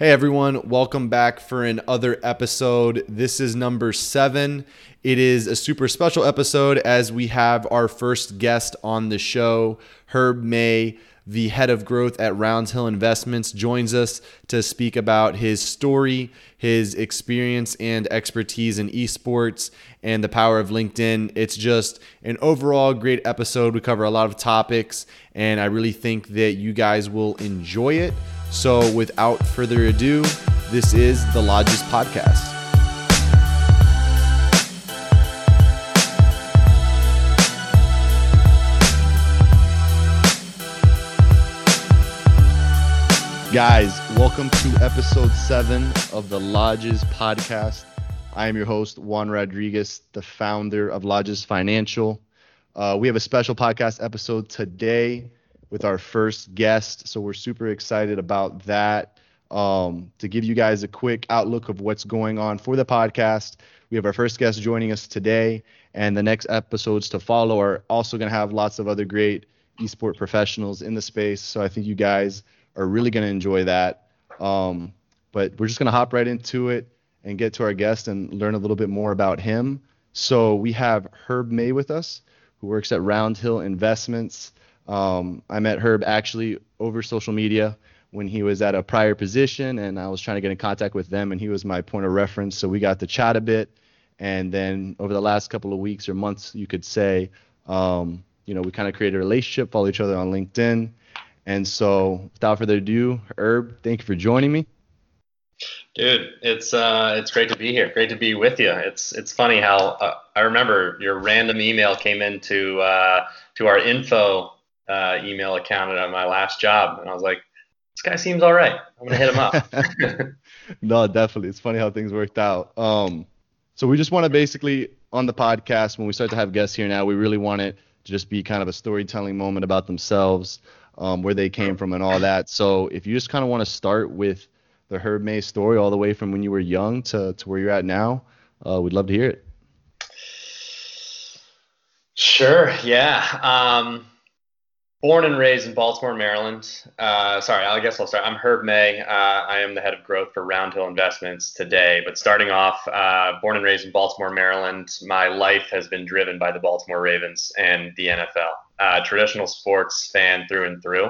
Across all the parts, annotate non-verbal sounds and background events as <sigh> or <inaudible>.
Hey everyone, welcome back for another episode. This is number seven. It is a super special episode as we have our first guest on the show, Herb May, the head of growth at Roundhill Investments, joins us to speak about his story, his experience and expertise in esports, and the power of LinkedIn. It's just an overall great episode. We cover a lot of topics, and I really think that you guys will enjoy it. So, without further ado, this is the Lodges Podcast. Guys, welcome to episode seven of the Lodges Podcast. I am your host, Juan Rodriguez, the founder of Lodges Financial. Uh, we have a special podcast episode today with our first guest. So we're super excited about that. Um, to give you guys a quick outlook of what's going on for the podcast, we have our first guest joining us today, and the next episodes to follow are also going to have lots of other great esport professionals in the space. So I think you guys are really going to enjoy that. Um, but we're just going to hop right into it and get to our guest and learn a little bit more about him. So we have Herb May with us, who works at Roundhill Investments. Um, I met Herb actually over social media when he was at a prior position, and I was trying to get in contact with them, and he was my point of reference. So we got to chat a bit, and then over the last couple of weeks or months, you could say, um, you know, we kind of created a relationship, follow each other on LinkedIn, and so without further ado, Herb, thank you for joining me. Dude, it's uh, it's great to be here. Great to be with you. It's it's funny how uh, I remember your random email came into uh, to our info uh, email account at my last job, and I was like, this guy seems all right. I'm gonna hit him up. <laughs> no, definitely. It's funny how things worked out. Um, so we just want to basically on the podcast when we start to have guests here now, we really want it to just be kind of a storytelling moment about themselves, um, where they came from, and all that. So if you just kind of want to start with the Herb May story, all the way from when you were young to to where you're at now, uh, we'd love to hear it. Sure. Yeah. Um, Born and raised in Baltimore, Maryland. Uh, sorry, I guess I'll start. I'm Herb May. Uh, I am the head of growth for Round Hill Investments today. But starting off, uh, born and raised in Baltimore, Maryland, my life has been driven by the Baltimore Ravens and the NFL. Uh, traditional sports fan through and through.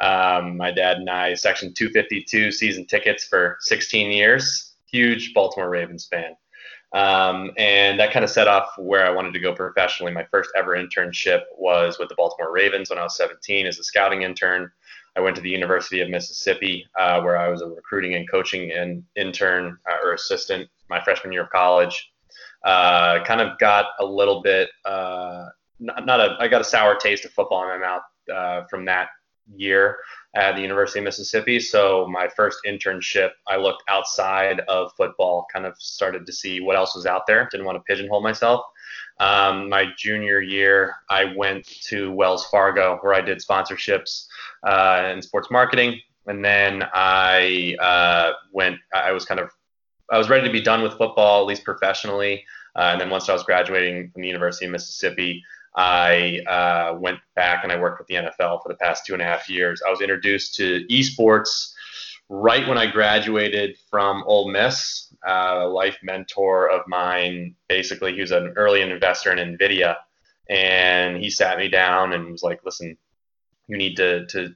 Um, my dad and I, Section 252 season tickets for 16 years. Huge Baltimore Ravens fan. Um, and that kind of set off where I wanted to go professionally. My first ever internship was with the Baltimore Ravens when I was 17 as a scouting intern. I went to the University of Mississippi, uh, where I was a recruiting and coaching and intern uh, or assistant my freshman year of college. Uh, kind of got a little bit, uh, not, not, a, I got a sour taste of football in my mouth uh, from that year at the University of Mississippi. So my first internship, I looked outside of football, kind of started to see what else was out there. Didn't want to pigeonhole myself. Um, my junior year, I went to Wells Fargo where I did sponsorships uh, and sports marketing. And then I uh, went, I was kind of, I was ready to be done with football, at least professionally. Uh, and then once I was graduating from the University of Mississippi, I uh, went back and I worked with the NFL for the past two and a half years. I was introduced to esports right when I graduated from Ole Miss. Uh, a life mentor of mine, basically, he was an early investor in NVIDIA. And he sat me down and was like, listen, you need to, to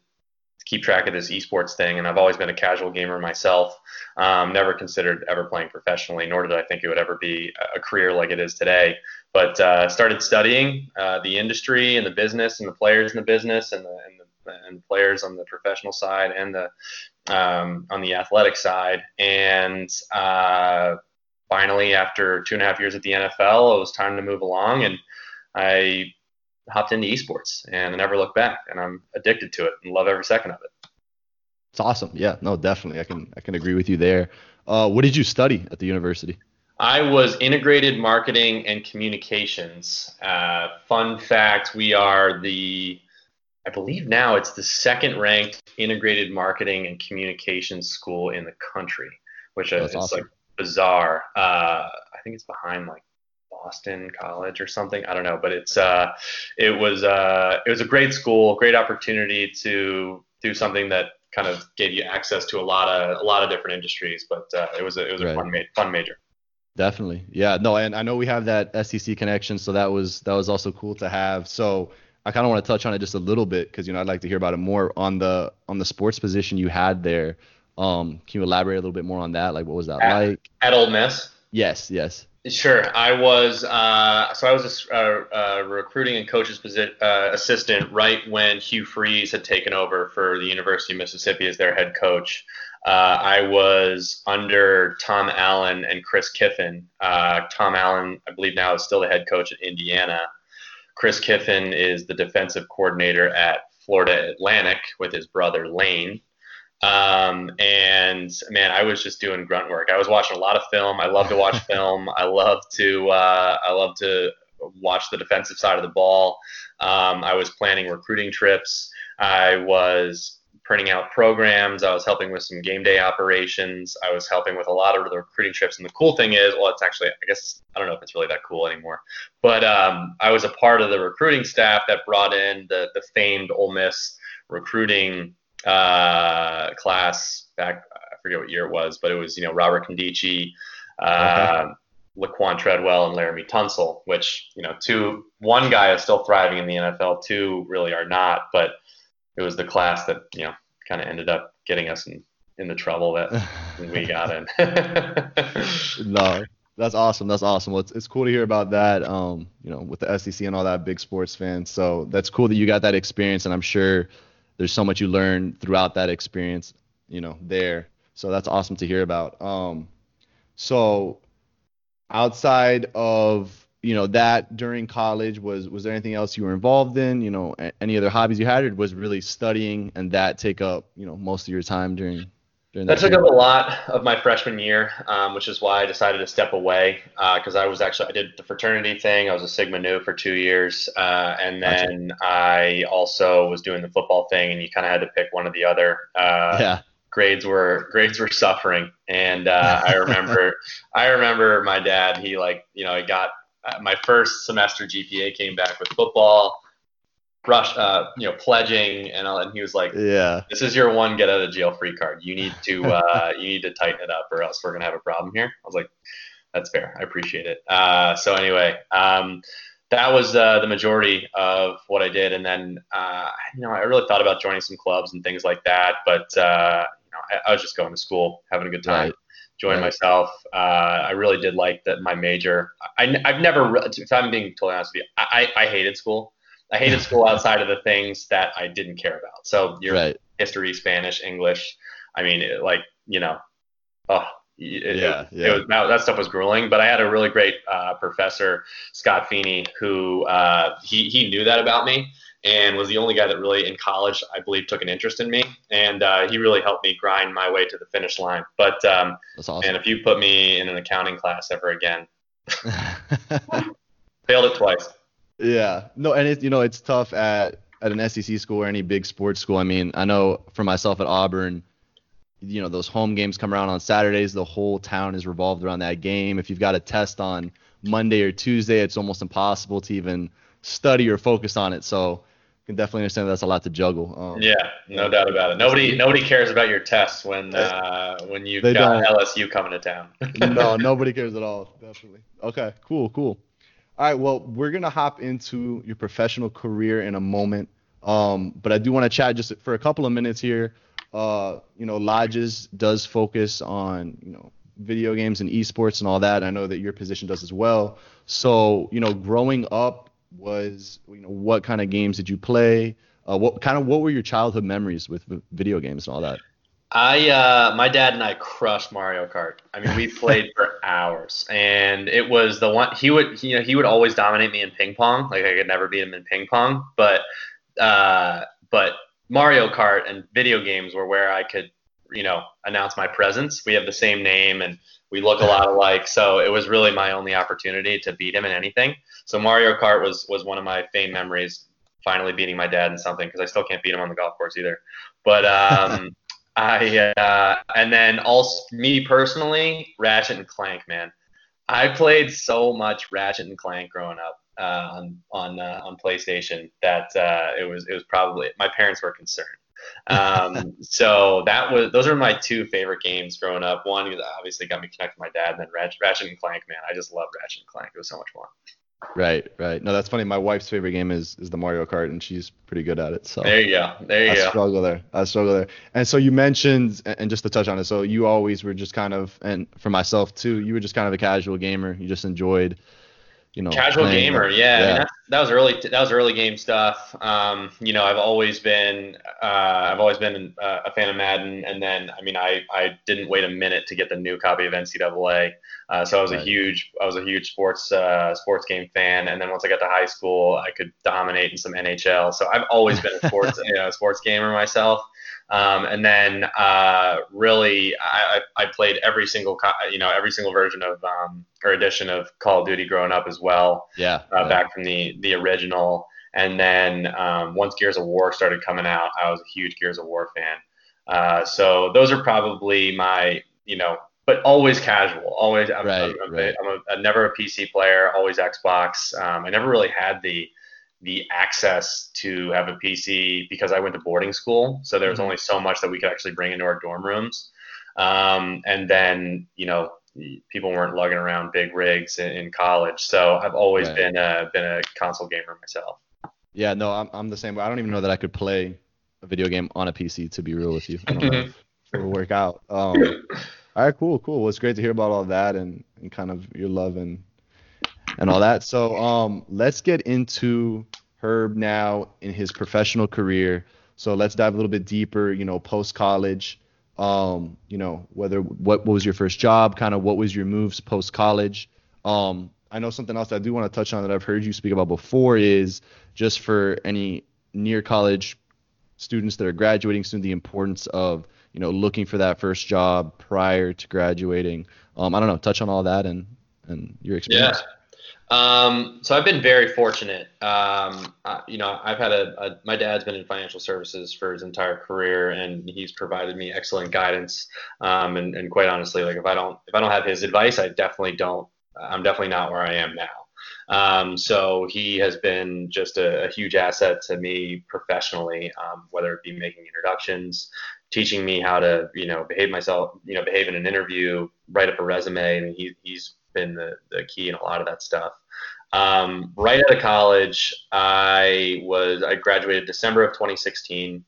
keep track of this esports thing. And I've always been a casual gamer myself. Um, never considered ever playing professionally, nor did I think it would ever be a career like it is today. But uh, started studying uh, the industry and the business and the players in the business and the, and the and players on the professional side and the um, on the athletic side. And uh, finally, after two and a half years at the NFL, it was time to move along, and I hopped into esports and I never looked back. And I'm addicted to it and love every second of it. It's awesome. Yeah, no, definitely. I can I can agree with you there. Uh, what did you study at the university? I was integrated marketing and communications. Uh, fun fact: we are the, I believe now it's the second ranked integrated marketing and communications school in the country, which is awesome. like bizarre. Uh, I think it's behind like Boston College or something. I don't know, but it's uh, it was uh, it was a great school, great opportunity to do something that kind of gave you access to a lot of a lot of different industries. But uh, it was a, it was a fun ma- fun major. Definitely, yeah. No, and I know we have that SEC connection, so that was that was also cool to have. So I kind of want to touch on it just a little bit because you know I'd like to hear about it more on the on the sports position you had there. Um, can you elaborate a little bit more on that? Like, what was that at, like? At Ole Miss. Yes, yes. Sure. I was uh, so I was a, a, a recruiting and coaches posi- uh, assistant right when Hugh Freeze had taken over for the University of Mississippi as their head coach. Uh, I was under Tom Allen and Chris Kiffin. Uh, Tom Allen, I believe now, is still the head coach at Indiana. Chris Kiffin is the defensive coordinator at Florida Atlantic with his brother Lane. Um, and man, I was just doing grunt work. I was watching a lot of film. I love to watch <laughs> film. I love to uh, I love to watch the defensive side of the ball. Um, I was planning recruiting trips. I was printing out programs. I was helping with some game day operations. I was helping with a lot of the recruiting trips. And the cool thing is, well, it's actually, I guess, I don't know if it's really that cool anymore, but um, I was a part of the recruiting staff that brought in the, the famed Ole Miss recruiting uh, class back, I forget what year it was, but it was, you know, Robert Nkemdiche, uh, okay. Laquan Treadwell and Laremy Tunsil, which, you know, two, one guy is still thriving in the NFL, two really are not, but it was the class that, you know, kind of ended up getting us in, in the trouble that <laughs> we got in. <laughs> no, that's awesome. That's awesome. Well, it's, it's cool to hear about that. Um, you know, with the SEC and all that, big sports fans. So that's cool that you got that experience, and I'm sure there's so much you learn throughout that experience. You know, there. So that's awesome to hear about. Um, so outside of you know that during college was was there anything else you were involved in you know any other hobbies you had or was really studying and that take up you know most of your time during during that, that took up a lot of my freshman year um, which is why i decided to step away because uh, i was actually i did the fraternity thing. I was a sigma nu for two years uh, and then gotcha. i also was doing the football thing and you kind of had to pick one or the other. Uh, yeah. grades were <laughs> grades were suffering. And uh, i remember i remember my dad he like you know he got uh, my first semester GPA came back with football, rush, uh, you know, pledging, and, all, and he was like, "Yeah, this is your one get out of jail free card. You need to uh, <laughs> you need to tighten it up, or else we're gonna have a problem here." I was like, "That's fair. I appreciate it." Uh, so anyway, um, that was uh, the majority of what I did, and then uh, you know, I really thought about joining some clubs and things like that, but uh, you know, I, I, was just going to school, having a good time. Right join right. myself. Uh, I really did like that my major. I, have never, if I'm being totally honest with you, I, I hated school. I hated school outside of the things that I didn't care about. So your right. history, Spanish, English. I mean, it, like you know, oh, it, yeah, it, yeah. Was, that stuff was grueling. But I had a really great uh, professor, Scott Feeney, who uh, he he knew that about me and was the only guy that really in college I believe took an interest in me, and uh, he really helped me grind my way to the finish line. But um, awesome. and if you put me in an accounting class ever again, <laughs> failed it twice. Yeah, no, and it's you know it's tough at at an SEC school or any big sports school. I mean, I know for myself at Auburn, you know those home games come around on Saturdays. The whole town is revolved around that game. If you've got a test on Monday or Tuesday, it's almost impossible to even study or focus on it. So you can definitely understand that that's a lot to juggle. Um, yeah, no doubt about it. Nobody nobody cares about your tests when uh, when you've got don't. LSU coming to town. no, <laughs> nobody cares at all. Definitely. Okay, cool, cool. All right, well, we're gonna hop into your professional career in a moment. Um, but I do want to chat just for a couple of minutes here. Uh, you know, Lodges does focus on you know video games and esports and all that. I know that your position does as well. So, you know, growing up was you know what kind of games did you play? Uh, what kind of what were your childhood memories with video games and all that? I uh, my dad and I crushed Mario Kart. I mean, we <laughs> played for hours, and it was the one he would you know he would always dominate me in ping pong. Like I could never beat him in ping pong, but uh, but Mario Kart and video games were where I could you know announce my presence. We have the same name and we look a lot <laughs> alike, so it was really my only opportunity to beat him in anything. So Mario Kart was was one of my famed memories. Finally beating my dad in something because I still can't beat him on the golf course either. But um, <laughs> I uh, and then also me personally, Ratchet and Clank, man. I played so much Ratchet and Clank growing up uh, on on uh, on PlayStation that uh, it was it was probably my parents were concerned. Um, <laughs> so that was those are my two favorite games growing up. One obviously got me connected to my dad, and then Ratchet, Ratchet and Clank. Man, I just love Ratchet and Clank. It was so much fun. Right, right. No, that's funny. My wife's favorite game is is the Mario Kart, and she's pretty good at it. So there you go. There you I go. I struggle there. I struggle there. And so you mentioned, and just to touch on it, so you always were just kind of, and for myself too, you were just kind of a casual gamer. You just enjoyed, you know, casual gamer. Yeah, yeah. I mean, that, that was early. That was early game stuff. Um, you know, I've always been, uh, I've always been uh, a fan of Madden, and then I mean, I I didn't wait a minute to get the new copy of NCAA. Uh, so I was Right. a huge, I was a huge sports uh, sports game fan, and then once I got to high school, I could dominate in some NHL. So I've always been a sports, <laughs> you know, sports gamer myself. Um, and then uh, really, I, I played every single, you know, every single version of um, or edition of Call of Duty growing up as well Yeah. uh, yeah. back from the the original. And then um, once Gears of War started coming out, I was a huge Gears of War fan. Uh, so those are probably my, you know, but always casual. Always, I'm, Right, I'm, I'm, right. a, I'm a, never a PC player. Always Xbox. Um, I never really had the the access to have a PC because I went to boarding school. So there was Mhm. only so much that we could actually bring into our dorm rooms. Um, and then, you know, people weren't lugging around big rigs in, in college. So I've always Right. been a, been a console gamer myself. Yeah, no, I'm I'm the same. way. I don't even know that I could play a video game on a PC. To be real with you, I don't know <laughs> it would work out. Um, all right, cool, cool. Well, it's great to hear about all that and, and kind of your love and and all that. So, um, let's get into Herb now in his professional career. So let's dive a little bit deeper. You know, post college. Um, you know, whether what, what was your first job, kind of what was your moves post college. Um, I know something else I do want to touch on that I've heard you speak about before is just for any near college students that are graduating soon, the importance of you know looking for that first job prior to graduating. Um, I don't know, touch on all that and and your experience. Um, so I've been very fortunate. Um, uh, you know, I've had a, a, my dad's been in financial services for his entire career, and he's provided me excellent guidance. Um, and, and quite honestly, like if I don't if I don't have his advice, I definitely don't. I'm definitely not where I am now. Um, so he has been just a, a huge asset to me professionally, um, whether it be making introductions, teaching me how to, you know, behave myself, you know, behave in an interview, write up a resume. I mean, he, he's been the, the key in a lot of that stuff. Um, right out of college, I was I graduated December of 2016.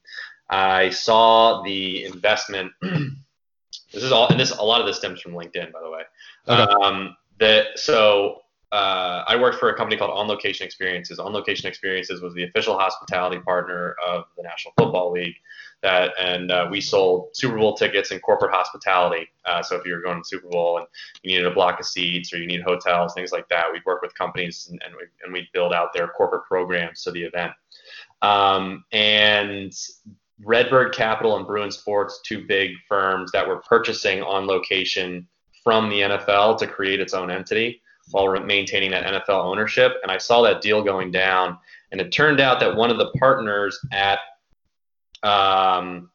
I saw the investment. <clears throat> this is all, and this a lot of this stems from LinkedIn, by the way. Okay. Um, that so uh, I worked for a company called On Location Experiences. On Location Experiences was the official hospitality partner of the National Football League. That and uh, we sold Super Bowl tickets and corporate hospitality. Uh, so if you were going to Super Bowl and you needed a block of seats or you need hotels, things like that, we'd work with companies and, and, we, and we'd build out their corporate programs to the event. Um, and Redbird Capital and Bruin Sports, two big firms that were purchasing on location from the NFL to create its own entity while maintaining that NFL ownership. And I saw that deal going down, and it turned out that one of the partners at um,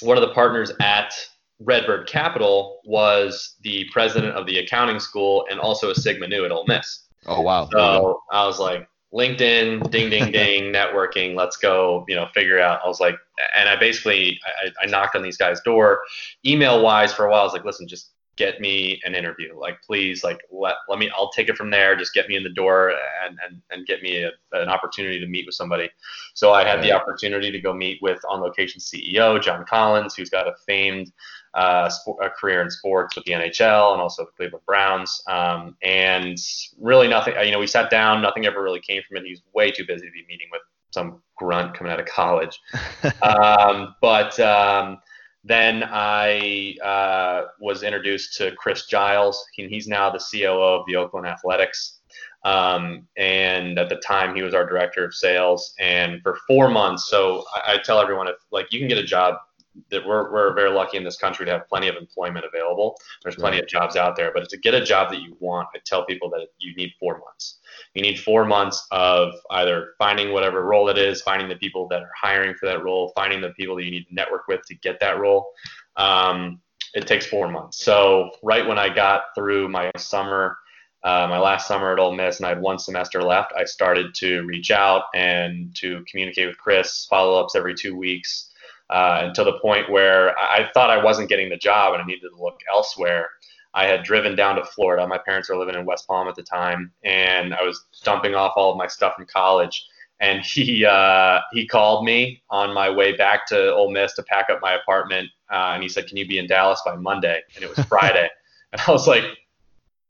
one of the partners at Redbird Capital was the president of the accounting school and also a Sigma Nu at Ole Miss. Oh wow. There you go. So I was like, LinkedIn, ding, ding, <laughs> ding, networking. Let's go, you know, figure out. I was like, and I basically, I, I knocked on these guys' door, email wise for a while. I was like, listen, just get me an interview. Like, please, like, let, let me, I'll take it from there. Just get me in the door and, and, and get me a, an opportunity to meet with somebody. So I had the opportunity to go meet with On Location CEO, John Collins, who's got a famed uh, sport, a career in sports with the NHL and also the Cleveland Browns. Um, and really nothing, you know, we sat down, nothing ever really came from it. He's way too busy to be meeting with some grunt coming out of college. <laughs> um, but um, then I uh, was introduced to Chris Giles. He, he's now the COO of the Oakland Athletics. Um, and at the time, he was our director of sales. And for four months, so I, I tell everyone if like you can get a job that we're, we're very lucky in this country to have plenty of employment available. There's plenty Right. of jobs out there, but to get a job that you want, I tell people that you need four months. You need four months of either finding whatever role it is, finding the people that are hiring for that role, finding the people that you need to network with to get that role. Um, it takes four months. So right when I got through my summer, uh, my last summer at Ole Miss, and I had one semester left, I started to reach out and to communicate with Chris, follow ups every two weeks uh, until the point where I thought I wasn't getting the job and I needed to look elsewhere. I had driven down to Florida. My parents were living in West Palm at the time, and I was dumping off all of my stuff from college. And <laughs> he uh, he called me on my way back to Ole Miss to pack up my apartment, uh, and he said, "Can you be in Dallas by Monday?" And it was Friday, <laughs> and I was like,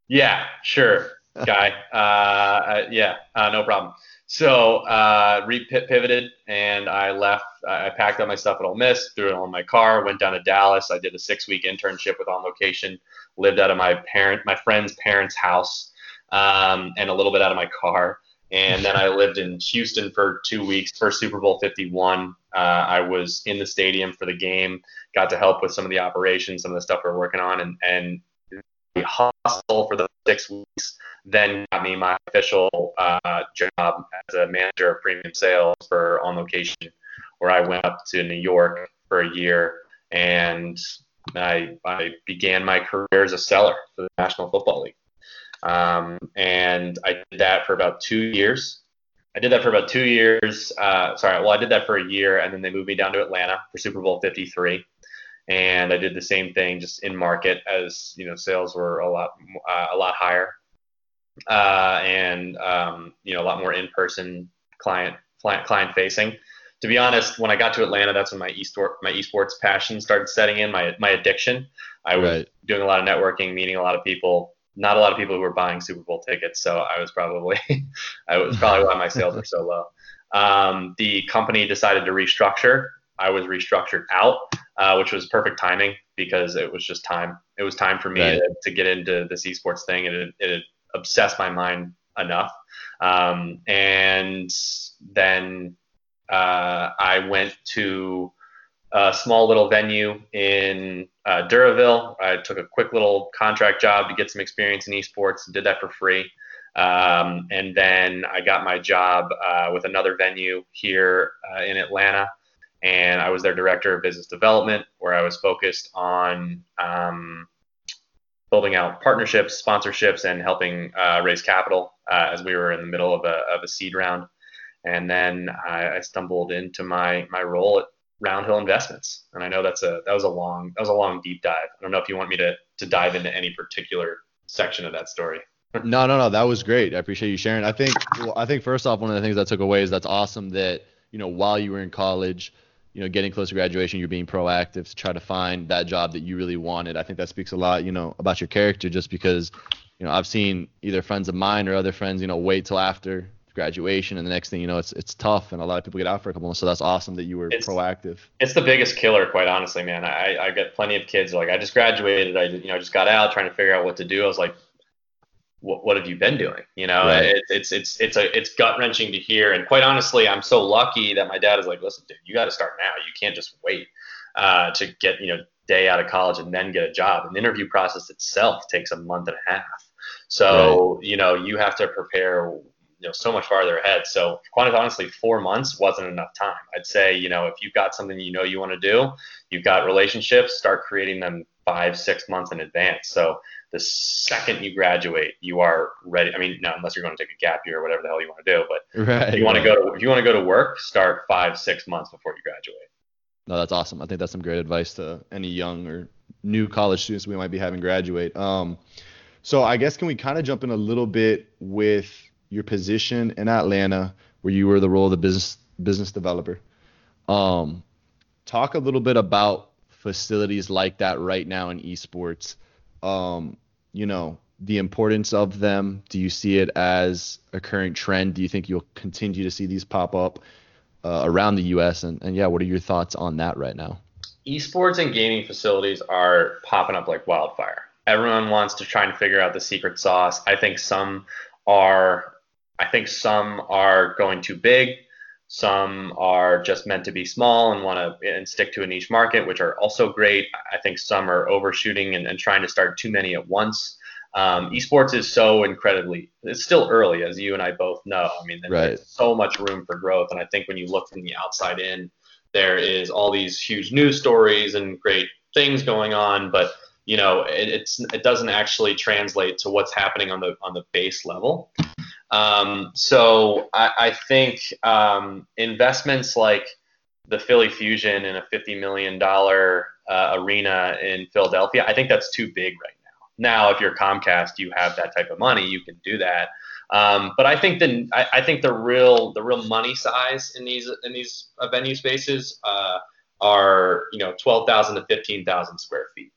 "Yeah, sure, guy. Uh, uh, yeah, uh, no problem." So uh, pivoted and I left. I packed up my stuff at Ole Miss, threw it on my car, went down to Dallas. I did a six-week internship with On Location. Lived out of my parent, my friend's parents' house, um, and a little bit out of my car. And then I lived in Houston for two weeks for Super Bowl 51. Uh, I was in the stadium for the game, got to help with some of the operations, some of the stuff we're working on, and and hustle for the six weeks then got me my official uh, job as a manager of premium sales for On Location, where I went up to New York for a year and I, I began my career as a seller for the National Football League. Um, and I did that for about two years. I did that for about two years. Uh, sorry, well, I did that for a year, and then they moved me down to Atlanta for Super Bowl 53 and I did the same thing just in market as you know sales were a lot uh, a lot higher uh, and um, you know a lot more in-person client client client facing. To be honest, when I got to Atlanta, that's when my esports my esports passion started setting in. My my addiction. I was right. doing a lot of networking, meeting a lot of people. Not a lot of people who were buying Super Bowl tickets, so I was probably <laughs> I was probably why my sales were so low. Um, the company decided to restructure. I was restructured out, uh, which was perfect timing because it was just time. It was time for me right. to, to, get into this esports thing, and it, it obsessed my mind enough. Um, and then uh, I went to a small little venue in uh, Doraville. I took a quick little contract job to get some experience in esports. Did that for free. Um, and then I got my job uh, with another venue here uh, in Atlanta. And I was their director of business development, where I was focused on um, building out partnerships, sponsorships, and helping uh, raise capital uh, as we were in the middle of a, of a seed round. And then I, I, stumbled into my my role at Roundhill Investments, and I know that's a that was a long that was a long deep dive. I don't know if you want me to to dive into any particular section of that story. no, no, no, that was great. I appreciate you sharing. I think well, I think first off, one of the things I took away is that's awesome that you know while you were in college you know, getting close to graduation, you're being proactive to try to find that job that you really wanted. I think that speaks a lot, you know, about your character just because, you know, I've seen either friends of mine or other friends, you know, wait till after graduation and the next thing you know it's it's tough and a lot of people get out for a couple months. So that's awesome that you were it's, proactive. It's the biggest killer quite honestly man. I i get plenty of kids like i just graduated i you know just got out trying to figure out what to do. I was like what, what have you been doing? You know, right. it, it's it's it's a it's gut wrenching to hear. And quite honestly, I'm so lucky that my dad is like, listen, dude, you got to start now. You can't just wait uh, to get you know day out of college and then get a job. And the interview process itself takes a month and a half. So right. you know, you have to prepare you know so much farther ahead. So quite honestly, four months wasn't enough time. I'd say you know if you've got something you know you want to do, you've got relationships, start creating them five six months in advance. So the second you graduate, you are ready. I mean, no, unless you're going to take a gap year or whatever the hell you want to do. But right, if you want to go to if you want to go to work, start five six months before you graduate. No, that's awesome. I think that's some great advice to any young or new college students we might be having graduate. Um, so I guess can we kind of jump in a little bit with your position in Atlanta, where you were the role of the business business developer. Um, talk a little bit about facilities like that right now in esports. Um, you know, the importance of them? Do you see it as a current trend? Do you think you'll continue to see these pop up uh, around the U.S. And, and yeah, what are your thoughts on that right now? Esports and gaming facilities are popping up like wildfire. Everyone wants to try and figure out the secret sauce. I think some are, I think some are going too big. Some are just meant to be small and want to and stick to a niche market, which are also great. I think some are overshooting and, and trying to start too many at once. Um, esports is so incredibly, it's still early, as you and I both know. I mean, right. there's so much room for growth. And I think when you look from the outside in, there is all these huge news stories and great things going on, but you know, it, it's it doesn't actually translate to what's happening on the on the base level. Um, so I, I think um, investments like the Philly Fusion in a $50 million uh, arena in Philadelphia, I think that's too big right now. Now, if you're Comcast, you have that type of money, you can do that. Um, but I think the I, I, think the real the real money size in these in these uh, venue spaces uh, are you know 12,000 to 15,000 square feet.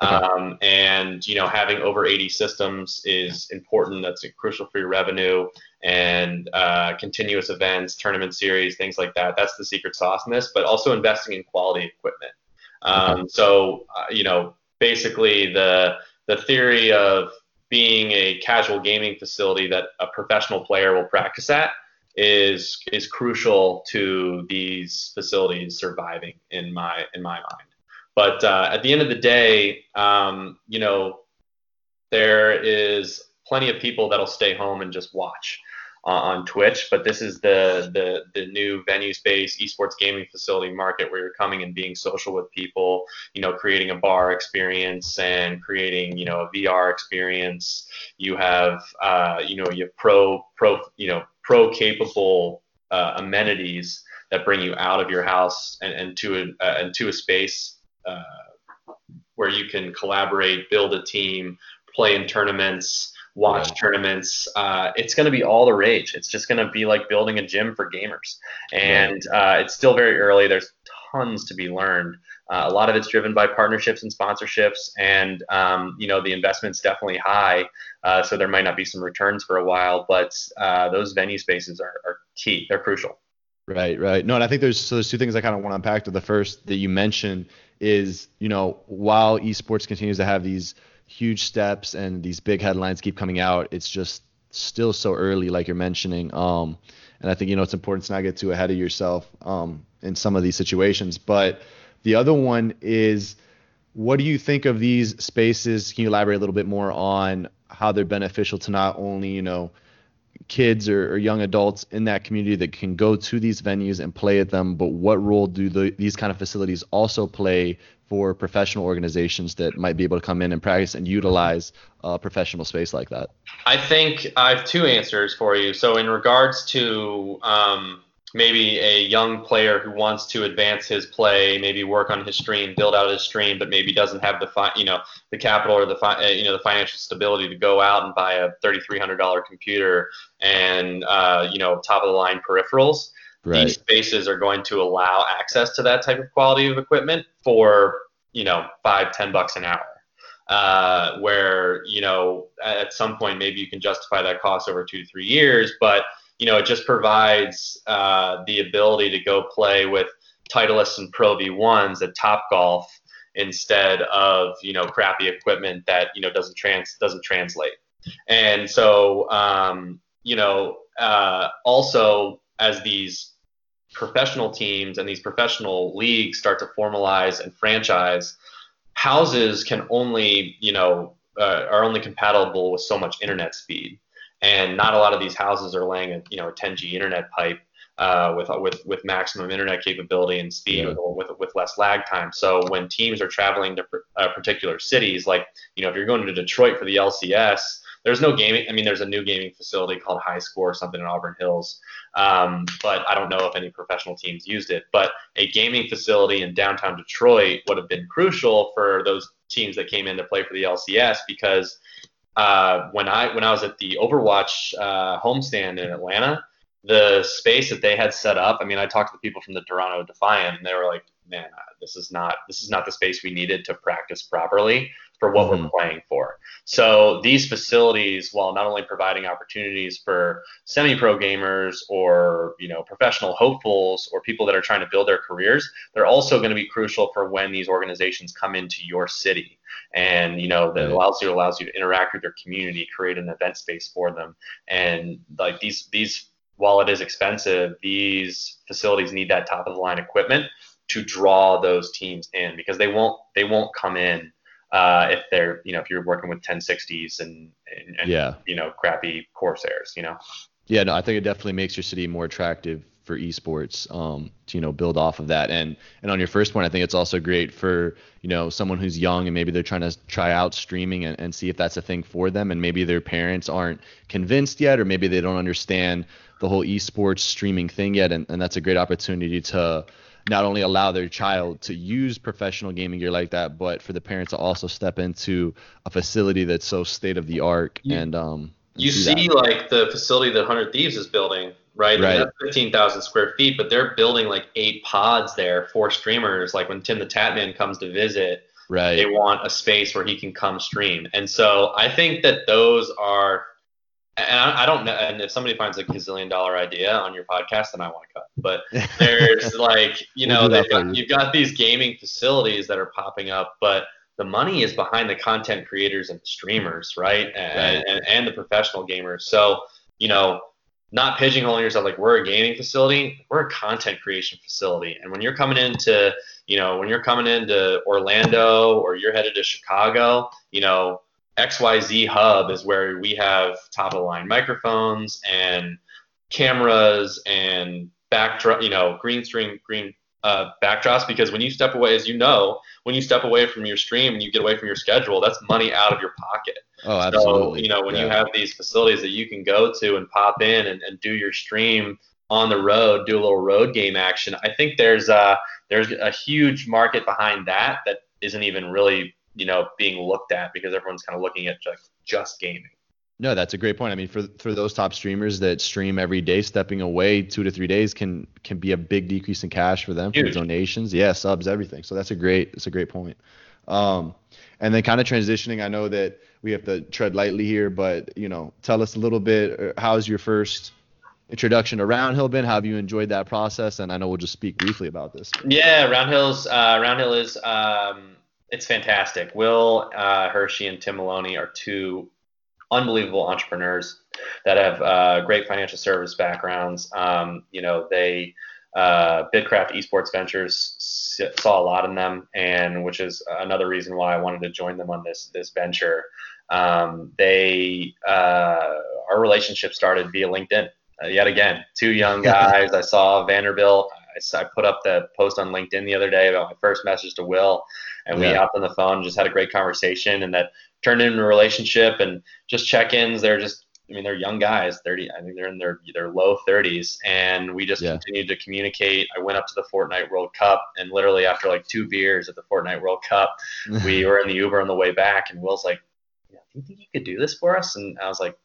Um, and you know having over 80 systems is important. That's crucial for your revenue and uh, continuous events, tournament series, things like that. That's the secret sauce in this. But also investing in quality equipment. Um. So uh, you know basically the the theory of being a casual gaming facility that a professional player will practice at is is crucial to these facilities surviving in my in my mind. But uh, at the end of the day, um, you know, there is plenty of people that'll stay home and just watch uh, on Twitch, but this is the, the the new venue space esports gaming facility market where you're coming and being social with people, you know, creating a bar experience and creating you know a VR experience. You have uh, you know you have pro pro you know pro capable uh, amenities that bring you out of your house and, and to a and to a space where you can collaborate, build a team, play in tournaments watch yeah. tournaments. Uh, it's going to be all the rage. It's just going to be like building a gym for gamers. And uh, it's still very early. There's tons to be learned. Uh, a lot of it's driven by partnerships and sponsorships, and um, you know the investment's definitely high. Uh, so there might not be some returns for a while, but uh, those venue spaces are, are key. They're crucial. Right, right. No, and I think there's so there's two things I kind of want to unpack. To the first that you mentioned is you know while esports continues to have these huge steps and these big headlines keep coming out, it's just still so early, like you're mentioning. Um, and I think you know it's important to not get too ahead of yourself um, in some of these situations. But the other one is, what do you think of these spaces? Can you elaborate a little bit more on how they're beneficial to not only you know kids or, or, young adults in that community that can go to these venues and play at them, but what role do the, these kind of facilities also play for professional organizations that might be able to come in and practice and utilize a professional space like that? I think I have two answers for you. So, in regards to um, maybe a young player who wants to advance his play, maybe work on his stream, build out his stream, but maybe doesn't have the fi- you know the capital or the fi- uh, you know the financial stability to go out and buy a thirty three hundred dollar computer and uh, you know top of the line peripherals. Right. These spaces are going to allow access to that type of quality of equipment for you know five ten bucks an hour. Uh, where you know at some point maybe you can justify that cost over two to three years, but you know, it just provides uh, the ability to go play with Titleist and Pro V1s at Top Golf instead of you know crappy equipment that you know doesn't trans doesn't translate. And so um, you know uh, also as these professional teams and these professional leagues start to formalize and franchise, houses can only you know uh, are only compatible with so much internet speed and not a lot of these houses are laying a you know a 10G internet pipe uh, with with with maximum internet capability and speed yeah. with, with, less lag time. So when teams are traveling to uh, particular cities, like you know if you're going to Detroit for the LCS, there's no gaming. I mean, there's a new gaming facility called High Score or something in Auburn Hills, um, but I don't know if any professional teams used it. But a gaming facility in downtown Detroit would have been crucial for those teams that came in to play for the LCS because uh, when I when I was at the Overwatch uh, homestand in Atlanta, the space that they had set up. I mean, I talked to the people from the Toronto Defiant, and they were like, "Man, uh, this is not this is not the space we needed to practice properly for what mm-hmm. we're playing for." So these facilities, while not only providing opportunities for semi-pro gamers or you know professional hopefuls or people that are trying to build their careers, they're also going to be crucial for when these organizations come into your city and you know that allows you allows you to interact with your community, create an event space for them, and like these these while it is expensive, these facilities need that top of the line equipment to draw those teams in because they won't they won't come in uh, if they're you know if you're working with 1060s and, and, and yeah. you know crappy Corsairs you know. Yeah, no, I think it definitely makes your city more attractive for esports um, to you know build off of that. And and on your first point i think it's also great for you know someone who's young and maybe they're trying to try out streaming and, and see if that's a thing for them. And maybe their parents aren't convinced yet or maybe they don't understand the whole esports streaming thing yet. And, and that's a great opportunity to not only allow their child to use professional gaming gear like that, but for the parents to also step into a facility that's so state of the art and um. You see, like the facility that Hundred Thieves is building, right? Right. that's 15,000 square feet, but they're building like eight pods there for streamers. Like when TimTheTatman comes to visit, Right. they want a space where he can come stream. And so I think that those are, and I, I don't know, and if somebody finds a gazillion dollar idea on your podcast, then I want to cut. But <laughs> there's like, you We'll know, do that they've for got, you. you've got these gaming facilities that are popping up, but the money is behind the content creators and streamers, right? And, Right. and, and the professional gamers. So, you know, not pigeonholing yourself like we're a gaming facility, we're a content creation facility. And when you're coming into, you know, when you're coming into Orlando or you're headed to Chicago, you know, XYZ Hub is where we have top of the line microphones and cameras and backdrop, you know, green screen, green uh, backdrops. Because when you step away, as you know, when you step away from your stream and you get away from your schedule, that's money out of your pocket. oh, So, absolutely. you know, when you have these facilities that you can go to and pop in and, and do your stream on the road, do a little road game action, I think there's a, there's a huge market behind that that isn't even really, you know, being looked at because everyone's kind of looking at just, just gaming. No, that's a great point. I mean, for for those top streamers that stream every day, stepping away two to three days can can be a big decrease in cash for them for donations, yeah, subs, everything. So that's a great that's a great point. Um, and then kind of transitioning, I know that we have to tread lightly here, but you know, tell us a little bit. uh, How's your first introduction to Roundhill been? How have you enjoyed that process? And I know we'll just speak briefly about this. Yeah, Roundhills. Uh, Roundhill is um, it's fantastic. Will uh, Hershey and Tim Maloney are two unbelievable entrepreneurs that have uh, great financial service backgrounds. Um, you know, they uh, Bitkraft Esports Ventures s- saw a lot in them, and which is another reason why I wanted to join them on this this venture. Um, they uh, our relationship started via LinkedIn. Uh, yet again, two young guys. I saw Vanderbilt. I put up the post on LinkedIn the other day about my first message to Will, and we Yeah. hopped on the phone and just had a great conversation, and that turned into a relationship and just check-ins. They're just, I mean, they're young guys, thirty. I think they're in their their low thirties, and we just Yeah. continued to communicate. I went up to the Fortnite World Cup, and literally after like two beers at the Fortnite World Cup, we <laughs> were in the Uber on the way back, and Will's like, "Yeah, "Do you think you could do this for us?" And I was like,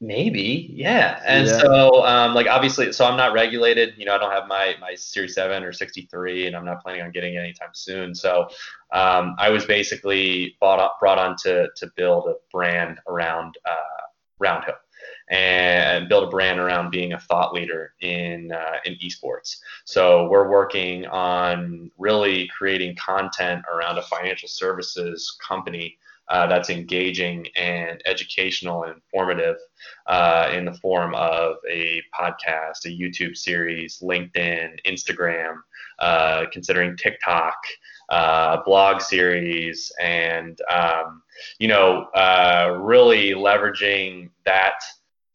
"Maybe, yeah." And Yeah. so, um, like, obviously, so I'm not regulated. You know, I don't have my my Series Seven or 63, and I'm not planning on getting it anytime soon. So, um, I was basically brought up, brought on to to build a brand around uh, Roundhill and build a brand around being a thought leader in uh, in esports. So we're working on really creating content around a financial services company uh, that's engaging and educational and informative uh, in the form of a podcast, a YouTube series, LinkedIn, Instagram, uh, considering TikTok, uh, blog series, and um, you know, uh, really leveraging that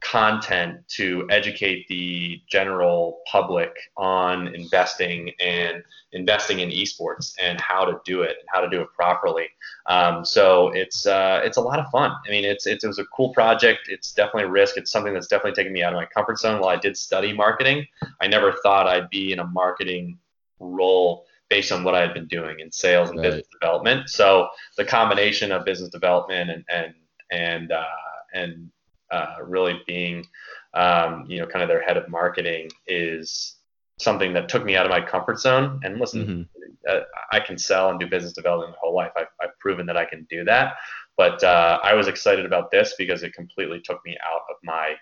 content to educate the general public on investing and investing in esports and how to do it and how to do it properly. Um, so it's uh, it's a lot of fun. I mean, it's, it's it was a cool project. It's definitely a risk. It's something that's definitely taken me out of my comfort zone. While I did study marketing, I never thought I'd be in a marketing role based on what I had been doing in sales and Right. business development. So the combination of business development and and and uh, and uh, really being um, you know kind of their head of marketing is something that took me out of my comfort zone. And listen, Mhm. uh, I can sell and do business development my whole life. I've, I've proven that I can do that. But uh, I was excited about this because it completely took me out of my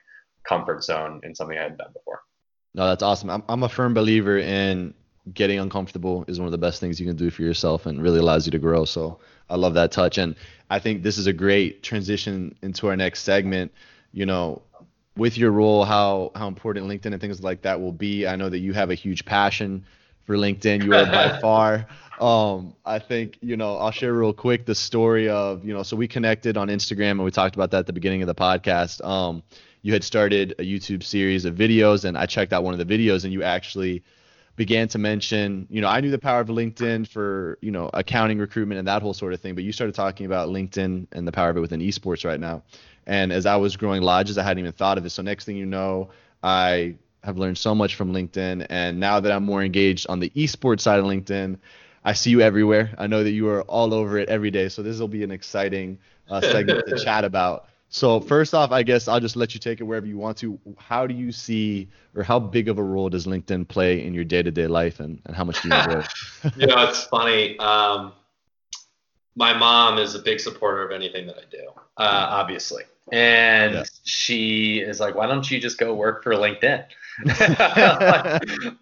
comfort zone in something I hadn't done before. No, that's awesome. I'm I'm a firm believer in getting uncomfortable is one of the best things you can do for yourself and really allows you to grow. So I love that touch. And I think this is a great transition into our next segment. You know, with your role, how how important LinkedIn and things like that will be. I know that you have a huge passion for LinkedIn. You are by <laughs> far. Um, I think you know. I'll share real quick the story of you know. So we connected on Instagram and we talked about that at the beginning of the podcast. Um, you had started a YouTube series of videos, and I checked out one of the videos, and you actually began to mention, you know, I knew the power of LinkedIn for, you know, accounting, recruitment, and that whole sort of thing. But you started talking about LinkedIn and the power of it within esports right now. And as I was growing lodges, I hadn't even thought of it. So next thing you know, I have learned so much from LinkedIn, and now that I'm more engaged on the esports side of LinkedIn, I see you everywhere. I know that you are all over it every day, so this will be an exciting uh, segment to <laughs> chat about. So first off, I guess I'll just let you take it wherever you want to. How do you see, or how big of a role does LinkedIn play in your day-to-day life, and, and how much do you enjoy? <laughs> you know, it's funny. Um, my mom is a big supporter of anything that I do, uh, obviously, and yeah. she is like, "Why don't you just go work for LinkedIn?" <laughs>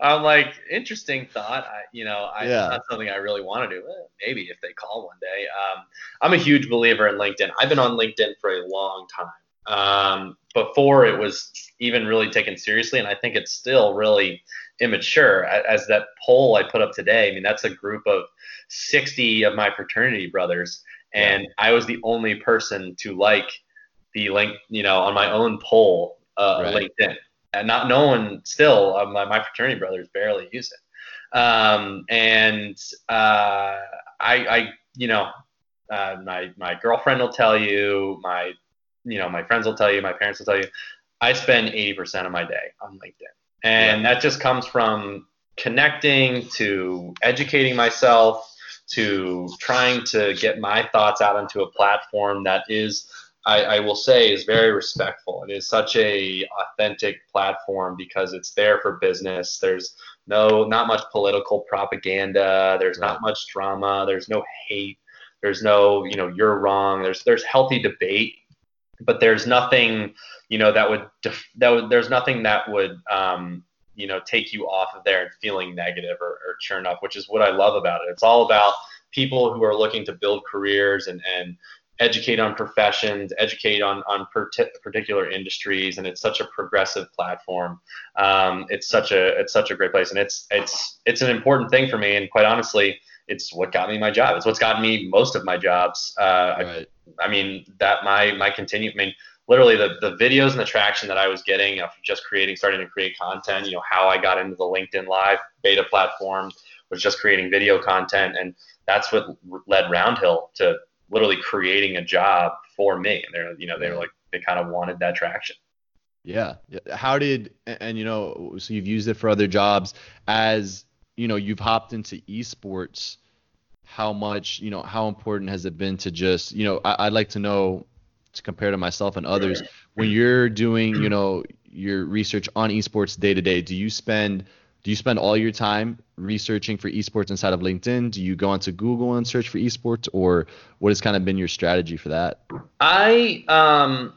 I'm like, interesting thought. I, you know, I, yeah. not something I really want to do. Maybe if they call one day. Um, I'm a huge believer in LinkedIn. I've been on LinkedIn for a long time. Um, before it was even really taken seriously, and I think it's still really immature. As that poll I put up today, I mean, that's a group of 60 of my fraternity brothers, and yeah. I was the only person to like the link, you know, on my own poll, uh, right. LinkedIn and not knowing still uh, my, my fraternity brothers barely use it um, and uh, I, I you know uh, my my girlfriend will tell you my you know my friends will tell you my parents will tell you i spend 80% of my day on linkedin and yeah. that just comes from connecting to educating myself to trying to get my thoughts out onto a platform that is I, I, will say is very respectful. It is such a authentic platform because it's there for business. There's no not much political propaganda. There's not much drama. There's no hate. There's no you know you're wrong. There's there's healthy debate, but there's nothing you know that would def- that would there's nothing that would um, you know take you off of there and feeling negative or, or churn up, which is what I love about it. It's all about people who are looking to build careers and and educate on professions, educate on on particular industries, and it's such a progressive platform. Um, it's such a it's such a great place, and it's it's it's an important thing for me. And quite honestly, it's what got me my job. It's what's gotten me most of my jobs. Uh, right. I, I, mean that my my continue. I mean literally the the videos and the traction that I was getting of just creating, starting to create content. You know how I got into the LinkedIn Live beta platform was just creating video content, and that's what led Roundhill to literally creating a job for me. And they're, you know, they were like, they kind of wanted that traction. Yeah. How did, and you know, so you've used it for other jobs as, you know, you've hopped into esports. How much, you know, how important has it been to just, you know, I, would like to know to compare to myself and others when you're doing, you know, your research on esports day to day, do you spend do you spend all your time researching for esports inside of LinkedIn? Do you go onto Google and search for esports, or what has kind of been your strategy for that? I um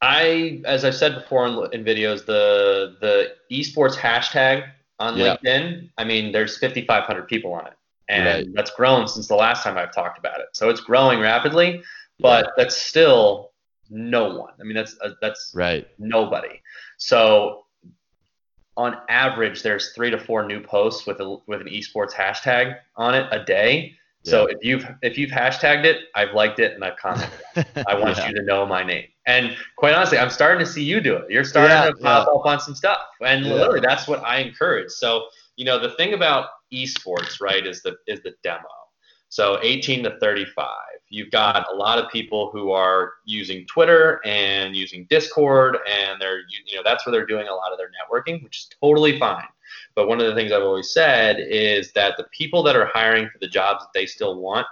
I as I've said before in, in videos, the the esports hashtag on yeah. LinkedIn. I mean, there's 5,500 people on it, and right. that's grown since the last time I've talked about it. So it's growing rapidly, but yeah. that's still no one. I mean, that's uh, that's right. Nobody. So on average, there's three to four new posts with a with an esports hashtag on it a day. Yeah. So if you've if you've hashtagged it, I've liked it and I've commented. <laughs> I want yeah. you to know my name. And quite honestly, I'm starting to see you do it. You're starting yeah, to pop up on some stuff, and literally that's what I encourage. So you know the thing about esports, right, is the is the demo. So 18 to 35. You've got a lot of people who are using Twitter and using Discord, and they're you know that's where they're doing a lot of their networking, which is totally fine. But one of the things I've always said is that the people that are hiring for the jobs that they still want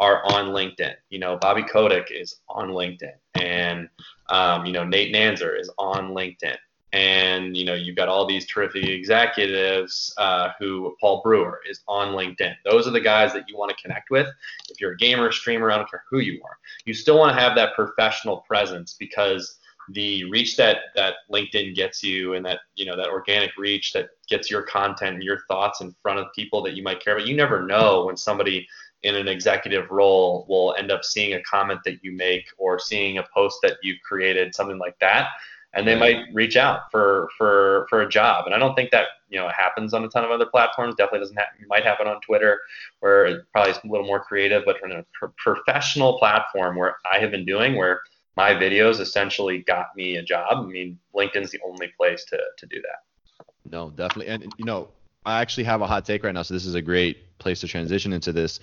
are on LinkedIn. You know, Bobby Kotick is on LinkedIn, and um, you know Nate Nanzer is on LinkedIn and you know you've got all these terrific executives uh, who Paul Brewer is on LinkedIn. Those are the guys that you want to connect with. If you're a gamer, streamer, I don't care who you are, you still want to have that professional presence because the reach that that LinkedIn gets you and that you know that organic reach that gets your content and your thoughts in front of people that you might care about. You never know when somebody in an executive role will end up seeing a comment that you make or seeing a post that you've created, something like that and they might reach out for for for a job. And I don't think that you know happens on a ton of other platforms. Definitely doesn't happen. Might happen on Twitter, where it probably is a little more creative, but in a pro- professional platform where I have been doing, where my videos essentially got me a job. I mean, LinkedIn's the only place to to do that. No, definitely, and you know, I actually have a hot take right now, so this is a great place to transition into this.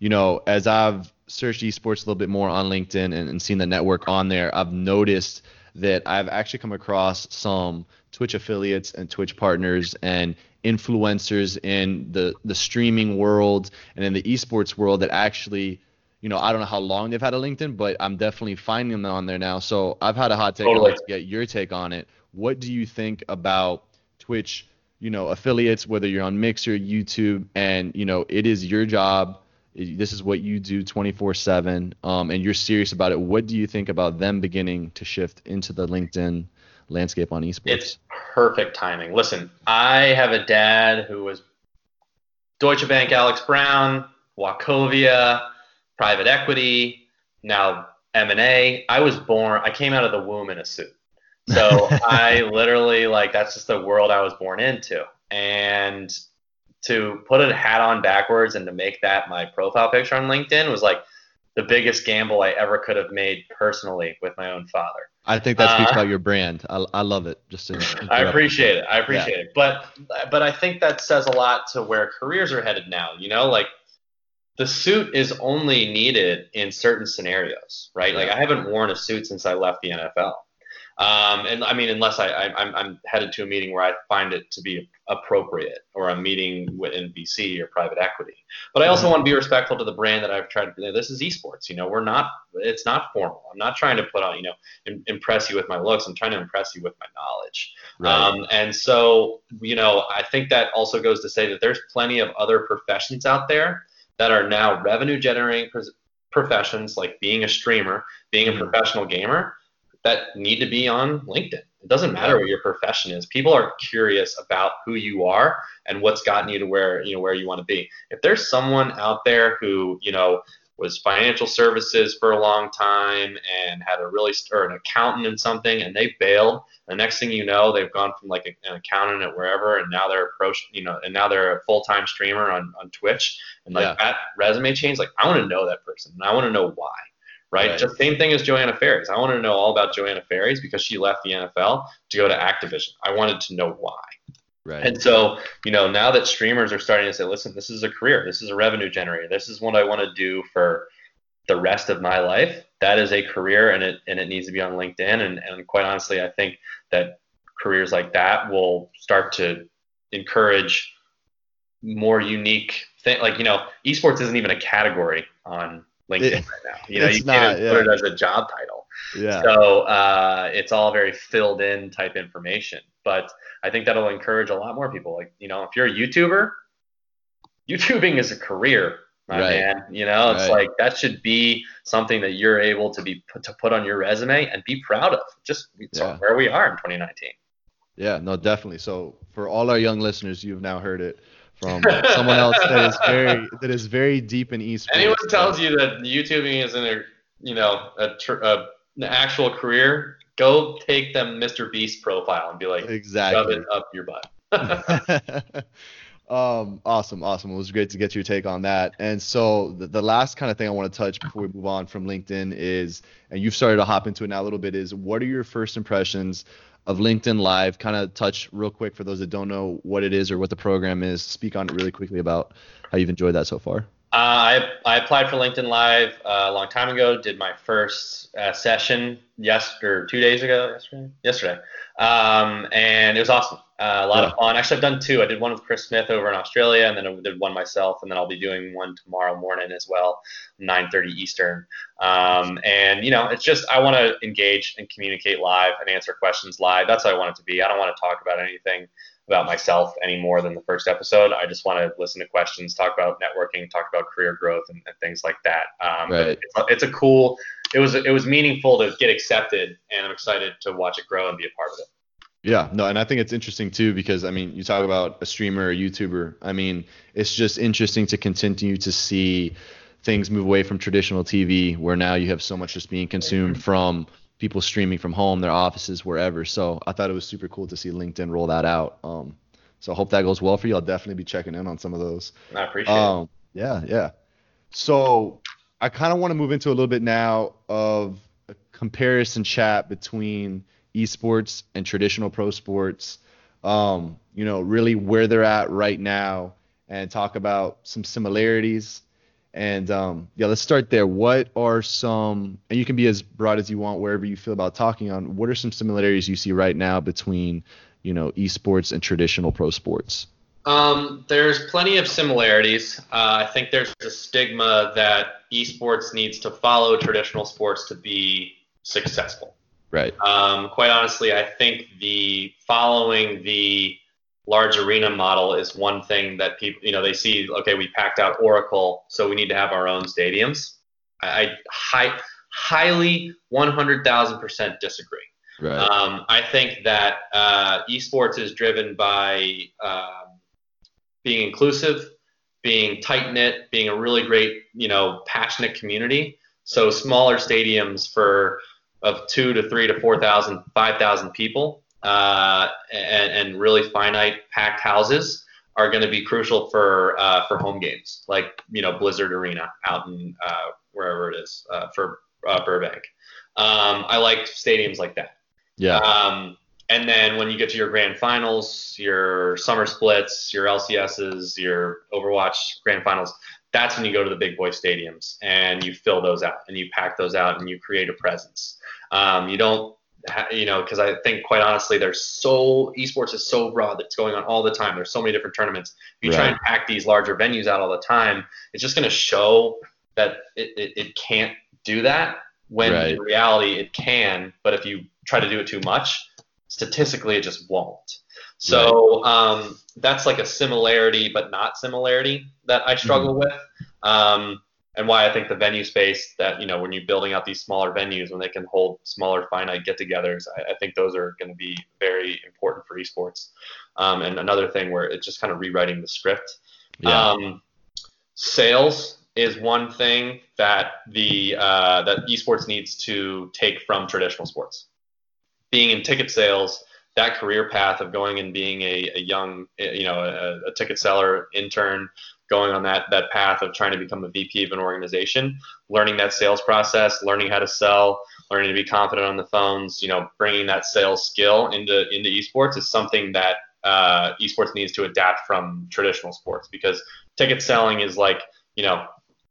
You know, as I've searched esports a little bit more on LinkedIn and, and seen the network on there, I've noticed that I've actually come across some Twitch affiliates and Twitch partners and influencers in the the streaming world and in the esports world that actually you know, I don't know how long they've had a LinkedIn, but I'm definitely finding them on there now. So I've had a hot take. Totally. I'd like to get your take on it. What do you think about Twitch, you know, affiliates, whether you're on Mixer, YouTube, and you know, it is your job. This is what you do 24/7, um, and you're serious about it. What do you think about them beginning to shift into the LinkedIn landscape on esports? It's perfect timing. Listen, I have a dad who was Deutsche Bank, Alex Brown, Wachovia private equity, now M&A. I was born, I came out of the womb in a suit. So <laughs> I literally like that's just the world I was born into. And to put a hat on backwards and to make that my profile picture on LinkedIn was like the biggest gamble I ever could have made personally with my own father. I think that speaks uh, about your brand. I, I love it. Just <laughs> I appreciate it. I appreciate yeah. it. But but I think that says a lot to where careers are headed now. You know, like the suit is only needed in certain scenarios, right? Like I haven't worn a suit since I left the NFL. Um, and I mean, unless I, I, am I'm headed to a meeting where I find it to be appropriate, or I'm meeting with VC or private equity. But I also mm-hmm. want to be respectful to the brand that I've tried. You know, this is esports. You know, we're not. It's not formal. I'm not trying to put on. You know, in, impress you with my looks. I'm trying to impress you with my knowledge. Right. Um, and so, you know, I think that also goes to say that there's plenty of other professions out there that are now revenue generating professions like being a streamer, being a mm-hmm. professional gamer that need to be on LinkedIn. It doesn't matter what your profession is. People are curious about who you are and what's gotten you to where you know where you want to be. If there's someone out there who, you know, was financial services for a long time and had a really or an accountant in something and they bailed the next thing you know they've gone from like an accountant at wherever and now they're approached you know and now they're a full-time streamer on, on twitch and like yeah. that resume change like i want to know that person and i want to know why right, right. just same thing as Johanna Faries. i wanted to know all about Johanna Faries because she left the nfl to go to activision i wanted to know why Right. And so, you know, now that streamers are starting to say, listen, this is a career, this is a revenue generator, this is what I want to do for the rest of my life. That is a career and it and it needs to be on LinkedIn. And, and quite honestly, I think that careers like that will start to encourage more unique thing like, you know, esports isn't even a category on LinkedIn right now. You know, you can't yeah. put it as a job title. Yeah. So uh, it's all very filled in type information. But I think that'll encourage a lot more people. Like, you know, if you're a YouTuber, YouTubing is a career, my right. man. You know, it's right. like that should be something that you're able to be put to put on your resume and be proud of. Just yeah. where we are in 2019. Yeah, no, definitely. So for all our young listeners, you've now heard it from someone else that is very that is very deep in esports. Anyone tells you that YouTubing isn't a you know a, tr- a an actual career, go take them Mr. Beast profile and be like, exactly, shove it up your butt. <laughs> <laughs> um, awesome, awesome. It was great to get your take on that. And so the, the last kind of thing I want to touch before we move on from LinkedIn is, and you've started to hop into it now a little bit, is what are your first impressions of LinkedIn Live? Kind of touch real quick for those that don't know what it is or what the program is. Speak on it really quickly about how you've enjoyed that so far. Uh, I, I applied for LinkedIn Live uh, a long time ago. Did my first uh, session yesterday, two days ago yesterday. Yesterday, um, and it was awesome. Uh, a lot yeah. of fun. Actually, I've done two. I did one with Chris Smith over in Australia, and then I did one myself, and then I'll be doing one tomorrow morning as well, 9:30 Eastern. Um, and you know, it's just I want to engage and communicate live and answer questions live. That's what I want it to be. I don't want to talk about anything about myself any more than the first episode. I just want to listen to questions, talk about networking, talk about career growth, and, and things like that. Um, right. it's, a, it's a cool. It was it was meaningful to get accepted, and I'm excited to watch it grow and be a part of it. Yeah, no, and I think it's interesting too because I mean, you talk about a streamer, a YouTuber. I mean, it's just interesting to continue to see things move away from traditional TV, where now you have so much just being consumed from people streaming from home, their offices, wherever. So I thought it was super cool to see LinkedIn roll that out. Um, so I hope that goes well for you. I'll definitely be checking in on some of those. I appreciate um, it. Yeah, yeah. So I kind of want to move into a little bit now of a comparison chat between esports and traditional pro sports. Um, you know, really where they're at right now, and talk about some similarities and um, yeah, let's start there. What are some, and you can be as broad as you want wherever you feel about talking on. What are some similarities you see right now between, you know, esports and traditional pro sports? Um, there's plenty of similarities. Uh, I think there's a stigma that esports needs to follow traditional sports to be successful. Right. Um, quite honestly, I think the following the large arena model is one thing that people, you know, they see. Okay, we packed out Oracle, so we need to have our own stadiums. I, I highly 100,000 percent disagree. Right. Um, I think that uh, esports is driven by um, being inclusive, being tight knit, being a really great, you know, passionate community. So smaller stadiums for of two to three to four thousand, five thousand people, uh, and, and, really finite packed houses are going to be crucial for uh, for home games, like you know Blizzard Arena out in uh, wherever it is uh, for uh, Burbank. Um, I like stadiums like that. Yeah. Um, and then when you get to your grand finals, your summer splits, your LCSs, your Overwatch grand finals, that's when you go to the big boy stadiums and you fill those out and you pack those out and you create a presence. Um, you don't, you know, because I think quite honestly, there's so esports is so broad that's going on all the time. There's so many different tournaments. If you right. try and pack these larger venues out all the time, it's just going to show that it, it, it, can't do that when right. in reality it can. But if you try to do it too much, statistically it just won't. So right. um, that's like a similarity, but not similarity that I struggle mm-hmm. with. Um, and why I think the venue space that, you know, when you're building out these smaller venues, when they can hold smaller finite get togethers, I, I, think those are going to be very important for esports. Um, and another thing where it's just kind of rewriting the script. Yeah. Um, sales is one thing that the uh, that esports needs to take from traditional sports. Being in ticket sales, that career path of going and being a, a young, you know, a, a, ticket seller, intern, going on that that path of trying to become a VP of an organization, learning that sales process, learning how to sell, learning to be confident on the phones, you know, bringing that sales skill into into esports is something that uh, esports needs to adapt from traditional sports because ticket selling is like, you know,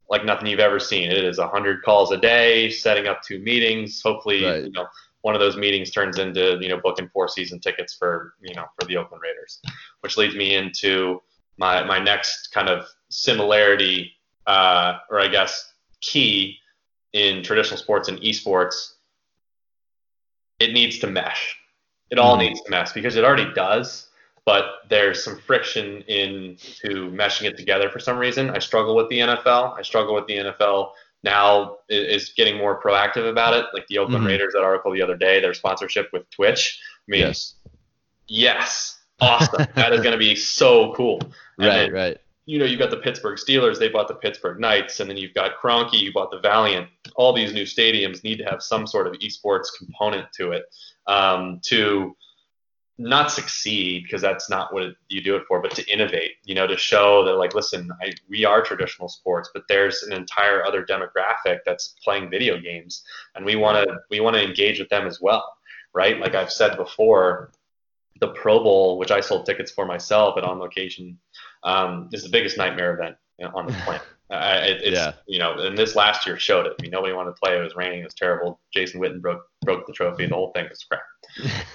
like nothing you've ever seen. It is 100 calls a day, setting up two meetings, hopefully, right. you know, one of those meetings turns into you know booking four season tickets for you know for the Oakland Raiders, which leads me into my my next kind of similarity uh, or I guess key in traditional sports and esports. It needs to mesh. It all mm-hmm. needs to mesh because it already does, but there's some friction in to meshing it together for some reason. I struggle with the NFL. I struggle with the NFL now is getting more proactive about it. Like the Oakland mm-hmm. Raiders, that article the other day, their sponsorship with Twitch. I mean, yes, yes awesome. that is going to be so cool. And right, then, right. You know, you've got the Pittsburgh Steelers, they bought the Pittsburgh Knights, and then you've got Kroenke, you bought the Valiant. All these new stadiums need to have some sort of esports component to it um, to not succeed because that's not what you do it for, but to innovate, you know, to show that like, listen, I, we are traditional sports, but there's an entire other demographic that's playing video games and we want to, we want to engage with them as well. Right. Like I've said before, the Pro Bowl, which I sold tickets for myself at On Location, um, is the biggest nightmare event on the planet. <laughs> Uh, it, it's yeah. you know, and this last year showed it. I mean, nobody wanted to play. It was raining. It was terrible. Jason Witten broke broke the trophy. The whole thing was crap.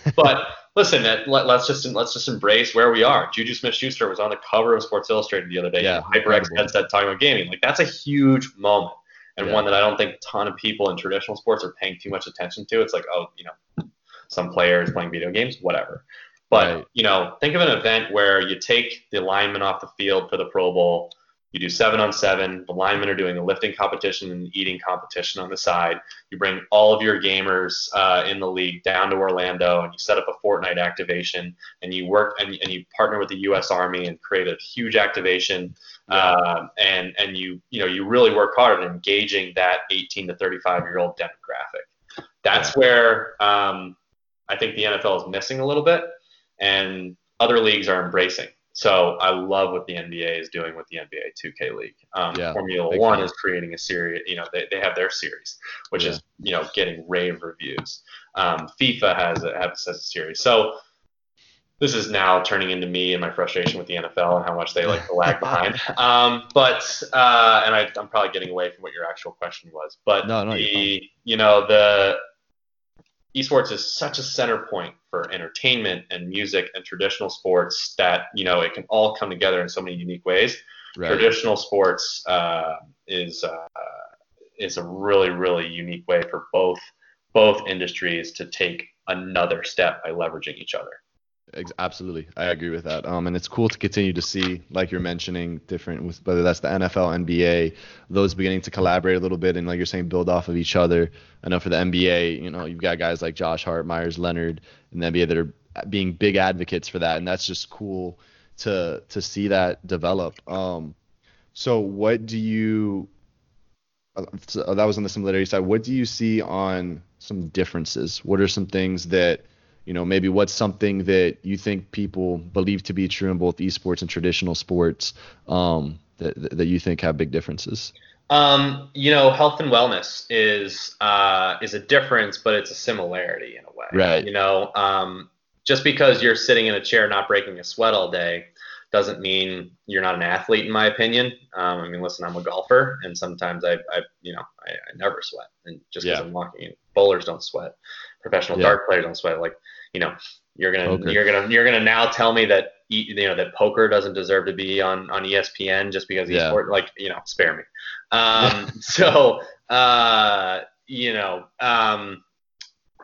<laughs> but listen, let, us just let's just embrace where we are. Juju Smith-Schuster was on the cover of Sports Illustrated the other day. Yeah, HyperX headset talking about gaming. Like that's a huge moment, and yeah. one that I don't think a ton of people in traditional sports are paying too much attention to. It's like, oh, you know, some players playing video games, whatever. But right. you know, think of an event where you take the lineman off the field for the Pro Bowl you do seven on seven. The linemen are doing a lifting competition and eating competition on the side. You bring all of your gamers uh, in the league down to Orlando, and you set up a Fortnite activation, and you work and, and you partner with the U.S. Army and create a huge activation. Yeah. Uh, and and you you know you really work hard at engaging that 18 to 35 year old demographic. That's where um, I think the NFL is missing a little bit, and other leagues are embracing. So I love what the NBA is doing with the NBA 2K League. Um, yeah, Formula One is creating a series. You know, they, they have their series, which yeah. is you know getting rave reviews. Um, FIFA has a, has a series. So this is now turning into me and my frustration with the NFL and how much they like to lag <laughs> behind. Um, but uh, and I, am probably getting away from what your actual question was. But no, no, the you know the esports is such a center point for entertainment and music and traditional sports that you know it can all come together in so many unique ways. Right. Traditional sports uh, is uh, is a really really unique way for both both industries to take another step by leveraging each other. Absolutely, I agree with that. Um, and it's cool to continue to see, like you're mentioning, different with whether that's the NFL, NBA, those beginning to collaborate a little bit and, like you're saying, build off of each other. I know for the NBA, you know, you've got guys like Josh Hart, Meyers Leonard, in the NBA that are being big advocates for that, and that's just cool to to see that develop. Um, so what do you? Uh, so that was on the similarity side. What do you see on some differences? What are some things that you know, maybe what's something that you think people believe to be true in both esports and traditional sports um, that, that you think have big differences? Um, you know, health and wellness is uh, is a difference, but it's a similarity in a way. Right. You know, um, just because you're sitting in a chair not breaking a sweat all day doesn't mean you're not an athlete, in my opinion. Um, I mean, listen, I'm a golfer, and sometimes I, I you know, I, I never sweat, and just because yeah. I'm walking, bowlers don't sweat professional yeah. dart players on sweat. Like, you know, you're gonna you're gonna you're gonna now tell me that you know that poker doesn't deserve to be on on ESPN just because he's yeah. sport. Like, you know, spare me. <laughs> Um, so, uh, you know, um,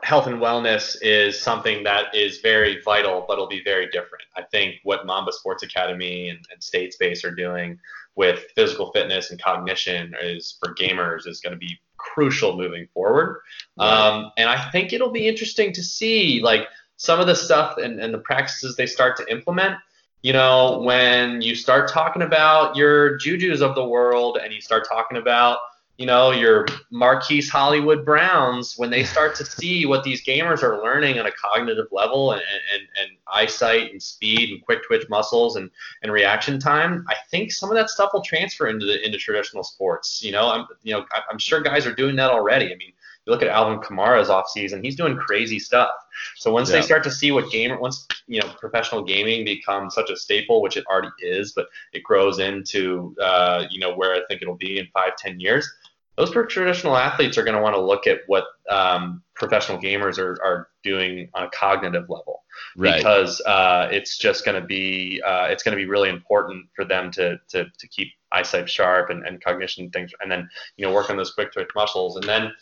health and wellness is something that is very vital, but it'll be very different. I think what Mamba Sports Academy and, and State Space are doing with physical fitness and cognition is for gamers is going to be crucial moving forward. Um, and I think it'll be interesting to see like some of the stuff and, and the practices they start to implement. You know, when you start talking about your Jujus of the world and you start talking about you know, your Marquise Hollywood Browns, when they start to see what these gamers are learning on a cognitive level and, and, and eyesight and speed and quick twitch muscles and, and reaction time, I think some of that stuff will transfer into the into traditional sports. You know, I'm you know I'm sure guys are doing that already. I mean, you look at Alvin Kamara's offseason, he's doing crazy stuff. So once yeah. they start to see what gamer, once you know professional gaming becomes such a staple, which it already is, but it grows into uh, you know where I think it'll be in five, ten years those traditional athletes are going to want to look at what um, professional gamers are, are doing on a cognitive level. Right. because uh, it's just going to be uh, it's going to be really important for them to to, to keep eyesight sharp and, and cognition things and then you know work on those quick twitch muscles. And then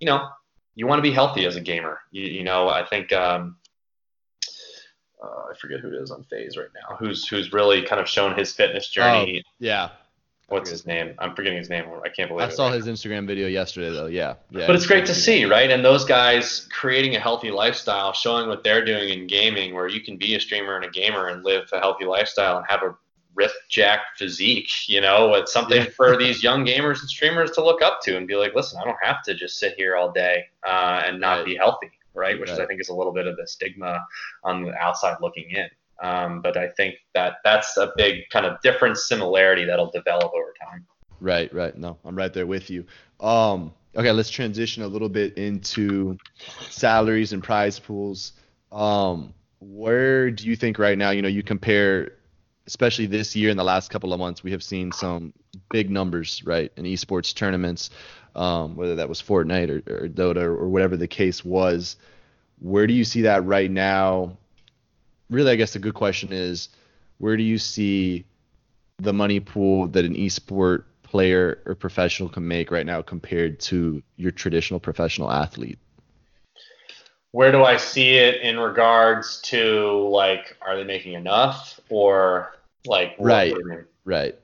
you know you want to be healthy as a gamer. You, you know I think um, uh, I forget who it is on FaZe right now who's who's really kind of shown his fitness journey. oh, yeah what's his name? I'm forgetting his name. I can't believe. I saw his Instagram video yesterday, though. Yeah, yeah. But it's great to see, right? And those guys creating a healthy lifestyle, showing what they're doing in gaming, where you can be a streamer and a gamer and live a healthy lifestyle and have a ripped jack physique. You know, it's something yeah. for these <laughs> young gamers and streamers to look up to and be like, listen, I don't have to just sit here all day uh, and not right. be healthy, right? Which right. is, I think, is a little bit of the stigma on the outside looking in. Um, but I think that that's a big kind of different similarity that'll develop over time. Right, right. No, I'm right there with you. Um, okay, let's transition a little bit into salaries and prize pools. Um, where do you think right now, you know, you compare, especially this year in the last couple of months, we have seen some big numbers, right, in esports tournaments, um, whether that was Fortnite or, or Dota or, or whatever the case was. Where do you see that right now? Really, I guess the good question is, where do you see the money pool that an esport player or professional can make right now compared to your traditional professional athlete? Where do I see it in regards to like, are they making enough or like? Right. Right.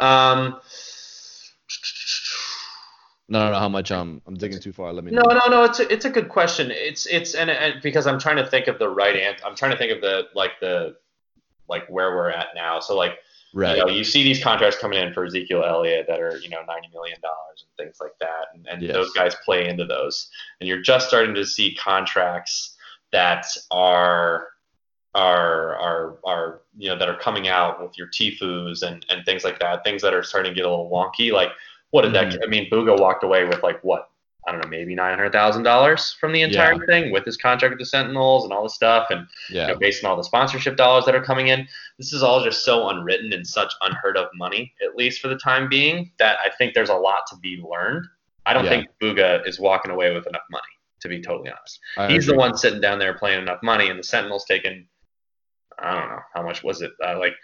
Um, no, no, no. How much? Um, I'm digging too far. Let me. No, know. no, no. It's a, it's a good question. It's it's and, and because I'm trying to think of the right answer. I'm trying to think of the like the like where we're at now. So like, right. You know, you see these contracts coming in for Ezekiel Elliott that are you know 90 million dollars and things like that, and, and yes. those guys play into those. And you're just starting to see contracts that are are are are you know that are coming out with your Tfues and and things like that. Things that are starting to get a little wonky, like what did mm-hmm. that? I mean, Bugha walked away with like what? I don't know, maybe nine hundred thousand dollars from the entire yeah. thing with his contract with the Sentinels and all the stuff, and yeah. you know, based on all the sponsorship dollars that are coming in, this is all just so unwritten and such unheard of money, at least for the time being, that I think there's a lot to be learned. I don't yeah. think Bugha is walking away with enough money. to be totally honest. I He's agree. the one sitting down there playing enough money, and the Sentinels taking, I don't know how much was it, uh, like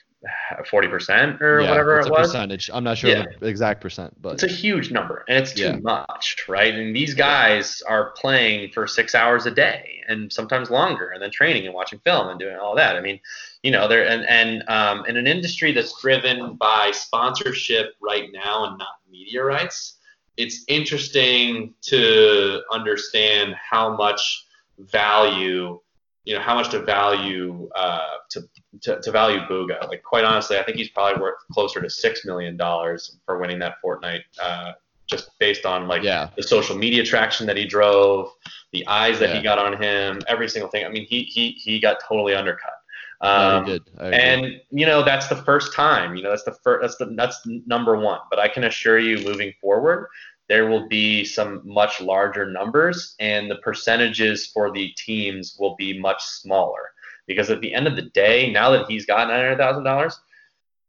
forty percent or yeah, whatever it was. Percentage. I'm not sure yeah. the exact percent, but it's a huge number, and it's too yeah. much, right? And these guys are playing for six hours a day, and sometimes longer, and then training and watching film and doing all that. I mean, you know, they're and and um, in an industry that's driven by sponsorship right now and not media rights. It's interesting to understand how much value you know how much to value uh, to, to, to value Bugha. Like quite honestly, I think he's probably worth closer to six million dollars for winning that Fortnite, uh, just based on like yeah. the social media traction that he drove, the eyes that yeah. he got on him, every single thing. I mean, he he he got totally undercut. Um, no, and you know that's the first time. You know that's the first. That's the that's number one. But I can assure you, moving forward, there will be some much larger numbers and the percentages for the teams will be much smaller. Because at the end of the day now that he's got $900000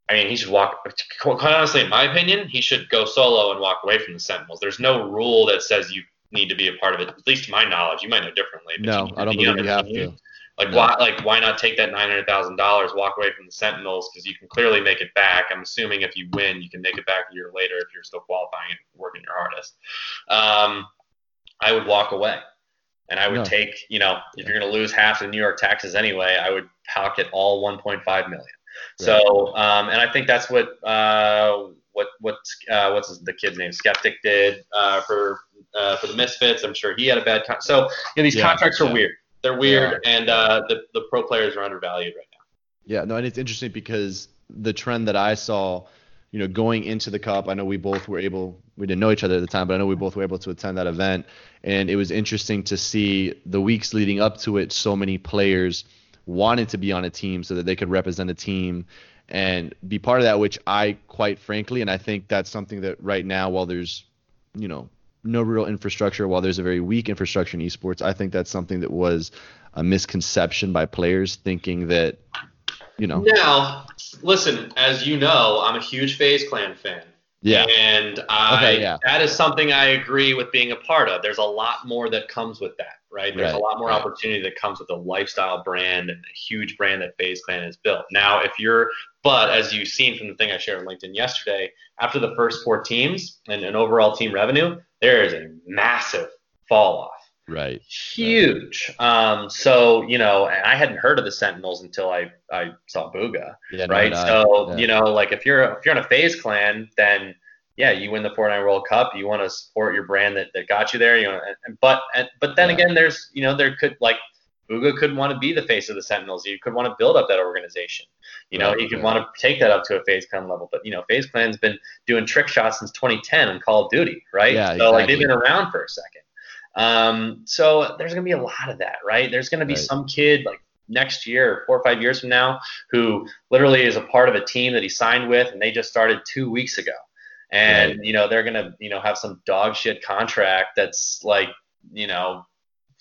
i mean he should walk quite honestly in my opinion he should go solo and walk away from the sentinels. There's no rule that says you need to be a part of it. At least to my knowledge you might know differently no i don't believe you have to like why like why not take that nine hundred thousand dollars, walk away from the Sentinels because you can clearly make it back. I'm assuming if you win, you can make it back a year later if you're still qualifying and working your hardest. Um, I would walk away, and I would no. take you know if you're going to lose half the New York taxes anyway, I would pocket all 1.5 million. Right. So um, and I think that's what uh, what what uh, what's the kid's name? Skeptic did uh, for uh, for the Misfits. I'm sure he had a bad time. So you know, these yeah, contracts are yeah. weird. They're weird, yeah. and uh, the the pro players are undervalued right now. Yeah, no, and it's interesting because the trend that I saw, you know, going into the cup, I know we both were able, we didn't know each other at the time, but I know we both were able to attend that event, and it was interesting to see the weeks leading up to it, so many players wanted to be on a team so that they could represent a team and be part of that, which I quite frankly, and I think that's something that right now, while there's, you know, no real infrastructure while there's a very weak infrastructure in esports. I think that's something that was a misconception by players thinking that, you know. Now, listen, as you know, I'm a huge FaZe Clan fan. Yeah. And I, okay, yeah. that is something I agree with being a part of. There's a lot more that comes with that, right? There's right, a lot more right. opportunity that comes with a lifestyle brand and a huge brand that FaZe Clan has built. Now, if you're, but as you've seen from the thing I shared on LinkedIn yesterday, after the first four teams and an overall team revenue, there is a massive fall off. Right. Huge. Right. Um, so, you know, I hadn't heard of the Sentinels until I, I saw Bugha. Yeah, right. No, so, yeah. you know, like if you're if you're in a FaZe Clan, then yeah, you win the Fortnite World Cup. You want to support your brand that, that got you there. You know, and, but and, but then yeah. again, there's you know there could like Bugha could want to be the face of the Sentinels. You could want to build up that organization. You know, right, he could want to take that up to a FaZe Clan level. But you know, FaZe Clan's been doing trick shots since 2010 on Call of Duty, right? Yeah, so exactly. like they've been around for a second. Um, so there's gonna be a lot of that, right? There's gonna be right. some kid like next year, four or five years from now, who literally is a part of a team that he signed with, and they just started two weeks ago. And right. you know, they're gonna you know have some dog shit contract that's like you know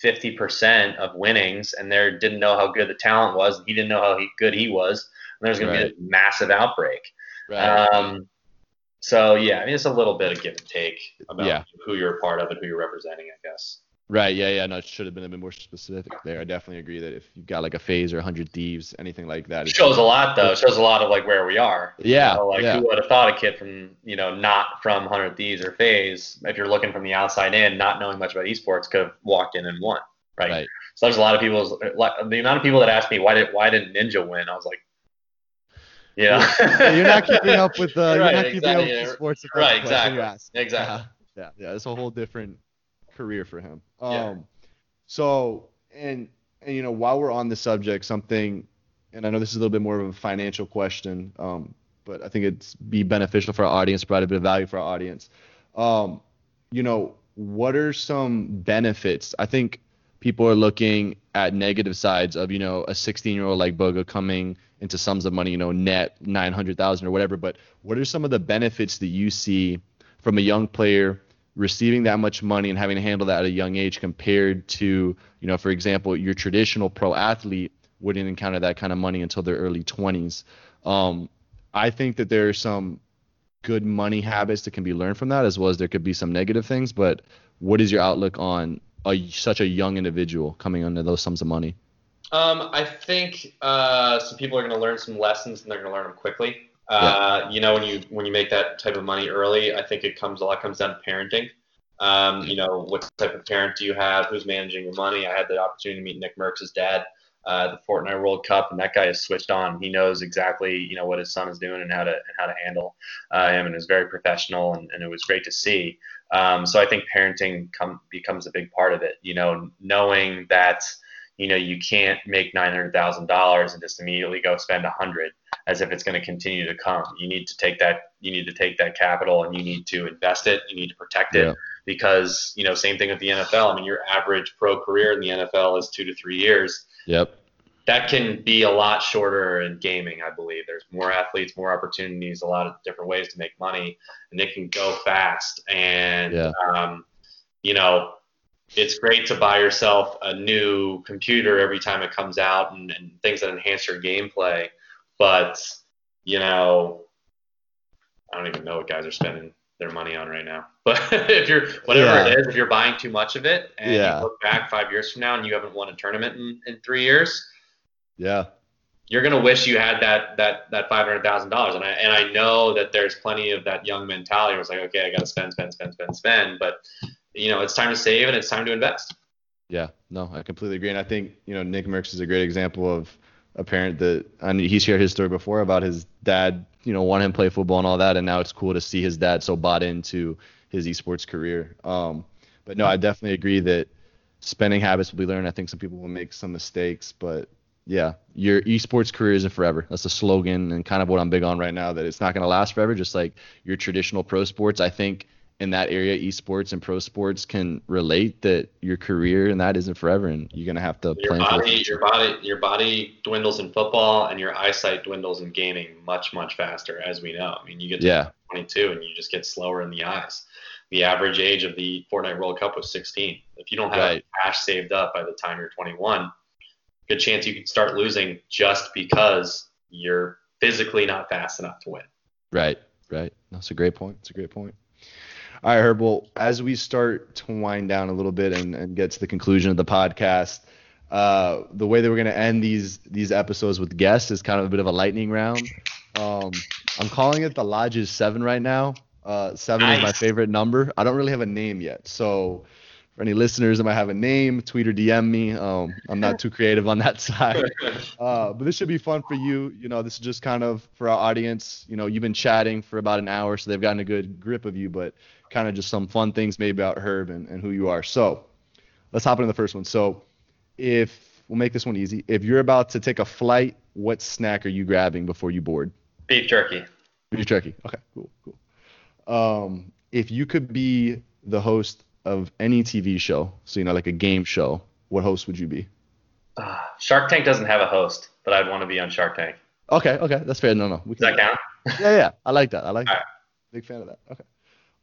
50% of winnings and they didn't know how good the talent was. He didn't know how he, good he was. And there's going right. to be a massive outbreak. Right. Um, so, yeah, I mean, it's a little bit of give and take about yeah. who you're a part of and who you're representing, I guess. Right. Yeah. Yeah. No, it should have been a bit more specific there. I definitely agree that if you've got like a FaZe or 100 Thieves, anything like that, it shows a lot though. It shows a lot of like where we are. Yeah. You know, like yeah. who would have thought a kid from you know not from 100 Thieves or FaZe, if you're looking from the outside in, not knowing much about esports, could have walked in and won. Right. right. So there's a lot of people. The amount of people that asked me why did why didn't Ninja win? I was like, yeah. you're not keeping up with the. Right, you're not keeping exactly, up with the sports. Right. Exactly. Exactly. Yeah. yeah. Yeah. It's a whole different career for him. Um. Yeah. So and and you know while we're on the subject, something, and I know this is a little bit more of a financial question. Um. But I think it's be beneficial for our audience, provide a bit of value for our audience. Um. You know, what are some benefits? I think people are looking at negative sides of you know a 16 year old like Bugha coming into sums of money you know net 900,000 or whatever. But what are some of the benefits that you see from a young player receiving that much money and having to handle that at a young age compared to you know for example your traditional pro athlete wouldn't encounter that kind of money until their early 20s um, I think that there are some good money habits that can be learned from that as well as there could be some negative things. But what is your outlook on a such a young individual coming under those sums of money? Um, I think uh, some people are going to learn some lessons and they're going to learn them quickly. Uh, yeah. You know, when you when you make that type of money early, I think it comes a lot comes down to parenting. Um, you know, what type of parent do you have? Who's managing your money? I had the opportunity to meet NickMercs' dad uh, the Fortnite World Cup, and that guy is switched on. He knows exactly you know what his son is doing and how to and how to handle uh, him, and is very professional, and, and it was great to see. Um, so I think parenting come, becomes a big part of it. You know, knowing that you know you can't make nine hundred thousand dollars and just immediately go spend a hundred as if it's going to continue to come. You need to take that you need to take that capital and you need to invest it. You need to protect it yeah. because you know same thing with the NFL. I mean, your average pro career in the NFL is two to three years Yep. That can be a lot shorter in gaming, I believe. There's more athletes, more opportunities, a lot of different ways to make money, and they can go fast. And, yeah. um, you know, it's great to buy yourself a new computer every time it comes out and, and things that enhance your gameplay. But, you know, I don't even know what guys are spending their money on right now. <laughs> But if you're whatever yeah. it is, if you're buying too much of it and yeah. you look back five years from now and you haven't won a tournament in, in three years, yeah, you're gonna wish you had that that that five hundred thousand dollars. And I and I know that there's plenty of that young mentality where it's like, okay, I gotta spend, spend, spend, spend, spend. But you know, it's time to save and it's time to invest. Yeah, no, I completely agree. And I think, you know, NickMercs is a great example of a parent that I mean, he shared his story before about his dad, you know, wanting him to play football and all that, and now it's cool to see his dad so bought into his esports career. Um, but no, I definitely agree that spending habits will be learned. I think some people will make some mistakes, but yeah, your esports career isn't forever. That's the slogan and kind of what I'm big on right now. That it's not going to last forever, just like your traditional pro sports. I think in that area, esports and pro sports can relate that your career and that isn't forever, and you're gonna have to your plan body, your body, your body dwindles in football, and your eyesight dwindles in gaming much, much faster, as we know. I mean, you get to yeah. 22, and you just get slower in the eyes. The average age of the Fortnite World Cup was 16. If you don't have right. cash saved up by the time you're 21, good chance you could start losing just because you're physically not fast enough to win. Right, right. That's a great point. It's a great point. All right, Herb. Well, as we start to wind down a little bit and, and get to the conclusion of the podcast, uh, the way that we're going to end these these episodes with guests is kind of a bit of a lightning round. Um, I'm calling it the Lodges Seven right now. Uh, seven nice. is my favorite number. I don't really have a name yet, so for any listeners that might have a name, tweet or DM me. Um, I'm not too creative on that <laughs> side. <laughs> Uh, but this should be fun for you. You know, this is just kind of for our audience. You know, you've been chatting for about an hour, so they've gotten a good grip of you, but kind of just some fun things maybe about Herb and, and who you are. So let's hop into the first one. So if we'll make this one easy, if you're about to take a flight, what snack are you grabbing before you board? Beef jerky. Beef jerky. Okay, cool, cool. Um, if you could be the host of any TV show, so you know, like a game show, what host would you be? Uh, Shark Tank doesn't have a host, but I'd want to be on Shark Tank. Okay, okay, that's fair. No, no. We Does that count? yeah, yeah. I like that. I like All that. Right. Big fan of that. Okay.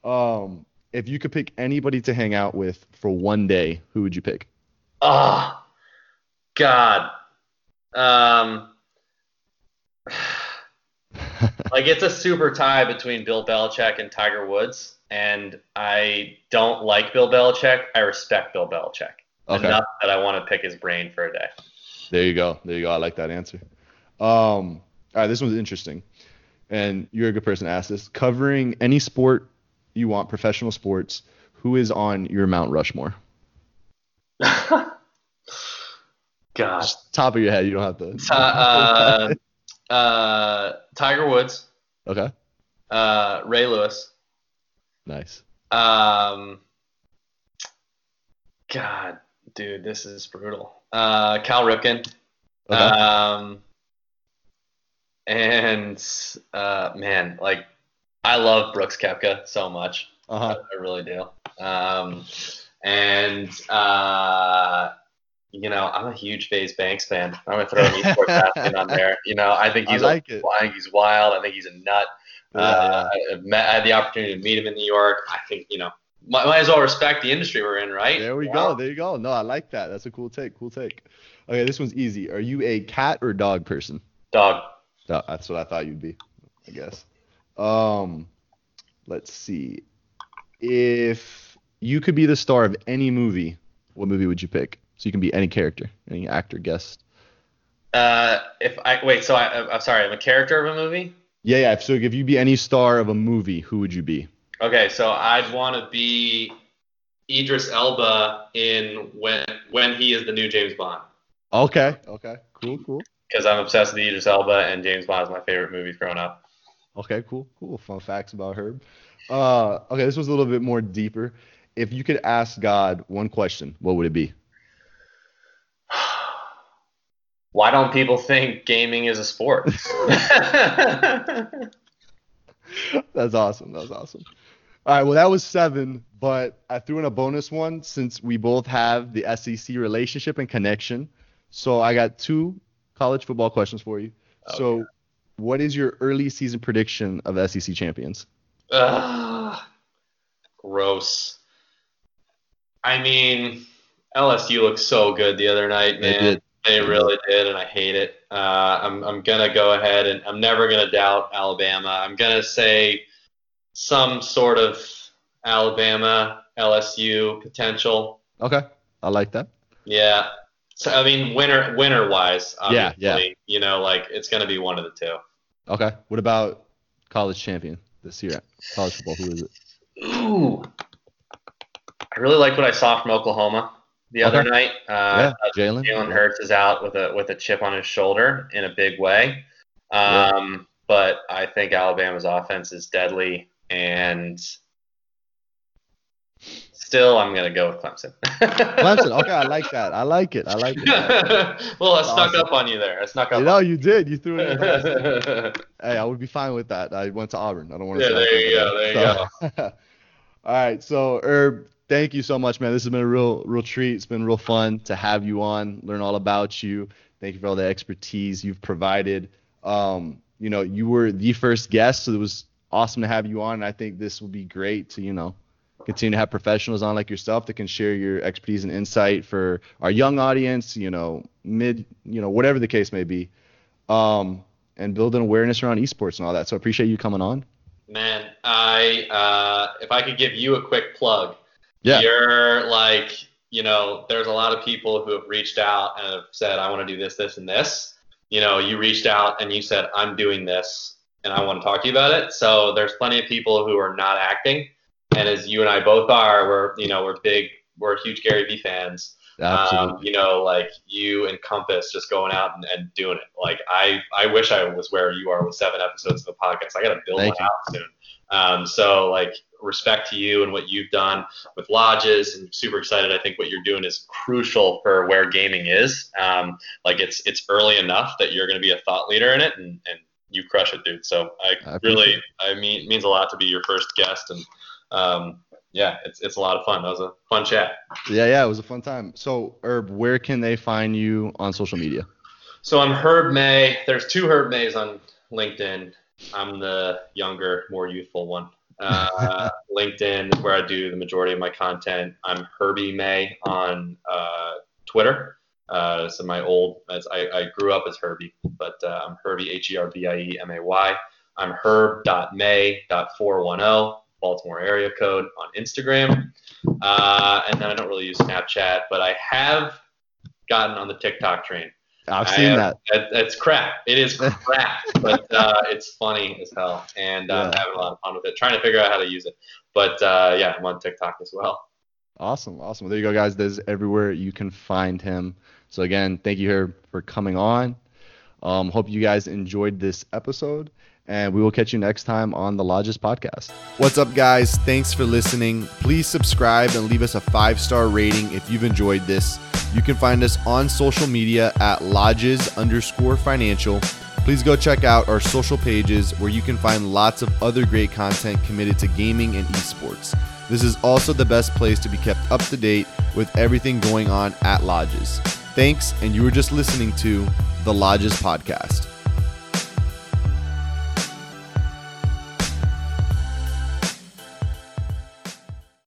Um, if you could pick anybody to hang out with for one day, who would you pick? Oh, God. Um, <sighs> like it's a super tie between Bill Belichick and Tiger Woods and I don't like Bill Belichick. I respect Bill Belichick okay. enough that I want to pick his brain for a day. There you go. There you go. I like that answer. Um, all right, this one's interesting, and you're a good person to ask this. Covering any sport you want, professional sports, who is on your Mount Rushmore? <laughs> God. Just top of your head. You don't have to. Uh, uh, <laughs> uh, Tiger Woods. Okay. Uh, Ray Lewis. Nice. Um, God, dude, this is brutal. Uh, Cal Ripken. Okay. Um, and uh, man, like I love Brooks Koepka so much. Uh-huh. I, I really do. Um, and uh, you know, I'm a huge FaZe Banks fan. I'm gonna throw an esports <laughs> athlete on there. You know, I think he's I like a, I think he's wild. I think he's a nut. Uh, I, met, I, had the opportunity to meet him in New York. I think you know might, might as well respect the industry we're in, right? There we go. There you go. No, I like that. That's a cool take. Cool take. Okay, this one's easy. Are you a cat or dog person? Dog. that's what I thought you'd be. I guess. Um, let's see. If you could be the star of any movie, what movie would you pick? So you can be any character, any actor, guest. Uh, if I wait, so I, I'm sorry, I'm a character of a movie. Yeah, yeah. So if you be any star of a movie, who would you be? Okay, so I'd want to be Idris Elba in when when he is the new James Bond. Okay. Okay. Cool. Cool. Because I'm obsessed with Idris Elba and James Bond is my favorite movie growing up. Okay. Cool. Cool. Fun facts about Herb. Uh, okay, this was a little bit more deeper. If you could ask God one question, what would it be? Why don't people think gaming is a sport? <laughs> That's awesome. That's awesome. All right, well, that was seven, but I threw in a bonus one since we both have the SEC relationship and connection. So I got two college football questions for you. Okay. So, what is your early season prediction of SEC champions? Ugh, gross. I mean, LSU looked so good the other night, man. They, really did, and I hate it. Uh, I'm, I'm going to go ahead and I'm never going to doubt Alabama. I'm going to say some sort of Alabama, LSU potential. Okay. I like that. Yeah. So, I mean, winner winner wise, yeah, yeah. You know, like it's going to be one of the two. Okay. What about college champion this year? College football. Who is it? Ooh. I really like what I saw from Oklahoma the okay. other night. Uh, yeah, Jalen. Jalen Hurts is out with a with a chip on his shoulder in a big way. Um, yeah. But I think Alabama's offense is deadly, and still, I'm gonna go with Clemson. <laughs> Clemson. Okay, I like that. I like it. I like it. <laughs> well, I snuck awesome. up on you there. I snuck up. You know, you did. You threw it. <laughs> hey, I would be fine with that. I went to Auburn. I don't want to. Yeah, there you go. There you so. go. All right, so Herb, thank you so much, man. This has been a real, real treat. It's been real fun to have you on, learn all about you. Thank you for all the expertise you've provided. Um, you know, you were the first guest, so it was awesome to have you on. And I think this will be great to, you know, continue to have professionals on like yourself that can share your expertise and insight for our young audience, you know, mid, you know, whatever the case may be, um, and build an awareness around esports and all that. So I appreciate you coming on. Man, I uh, if I could give you a quick plug, yeah. You're like, you know, there's a lot of people who have reached out and have said, I want to do this, this, and this. You know, you reached out and you said, I'm doing this and I want to talk to you about it. So there's plenty of people who are not acting. And as you and I both are, we're, you know, we're big, we're huge Gary Vee fans. Um, you know, like you and Compass just going out and, and, doing it. Like I, I wish I was where you are with seven episodes of the podcast. I got to build Thank one you. out soon. Um, so like respect to you and what you've done with lodges and super excited. I think what you're doing is crucial for where gaming is. Um, like it's it's early enough that you're going to be a thought leader in it and, and you crush it, dude. So I, I really, I mean, it means a lot to be your first guest and, um, yeah, it's, it's a lot of fun. That was a fun chat. Yeah, yeah, it was a fun time. So, Herb, where can they find you on social media? So I'm Herb May. There's two Herb Mays on LinkedIn. I'm the younger, more youthful one. <laughs> Uh, LinkedIn is where I do the majority of my content. I'm Herbie May on uh, Twitter. Uh, so my old, as I, I, grew up as Herbie, but uh, I'm Herbie H E R B I E M A Y. I'm herb.may.410 Baltimore area code on Instagram, uh, and then I don't really use Snapchat, but I have gotten on the TikTok train. I've seen have, that. It's crap. It is <laughs> crap, but uh, it's funny as hell, and uh, yeah. I'm having a lot of fun with it. Trying to figure out how to use it, but uh, yeah, I'm on TikTok as well. Awesome, awesome. Well, there you go, guys. There's everywhere you can find him. So again, thank you here for coming on. Um, hope you guys enjoyed this episode, and we will catch you next time on the Lodges podcast. What's up, guys? Thanks for listening. Please subscribe and leave us a five star rating if you've enjoyed this. You can find us on social media at lodges underscore financial. Please go check out our social pages where you can find lots of other great content committed to gaming and esports. This is also the best place to be kept up to date with everything going on at Lodges. Thanks, and you were just listening to the Lodges Podcast.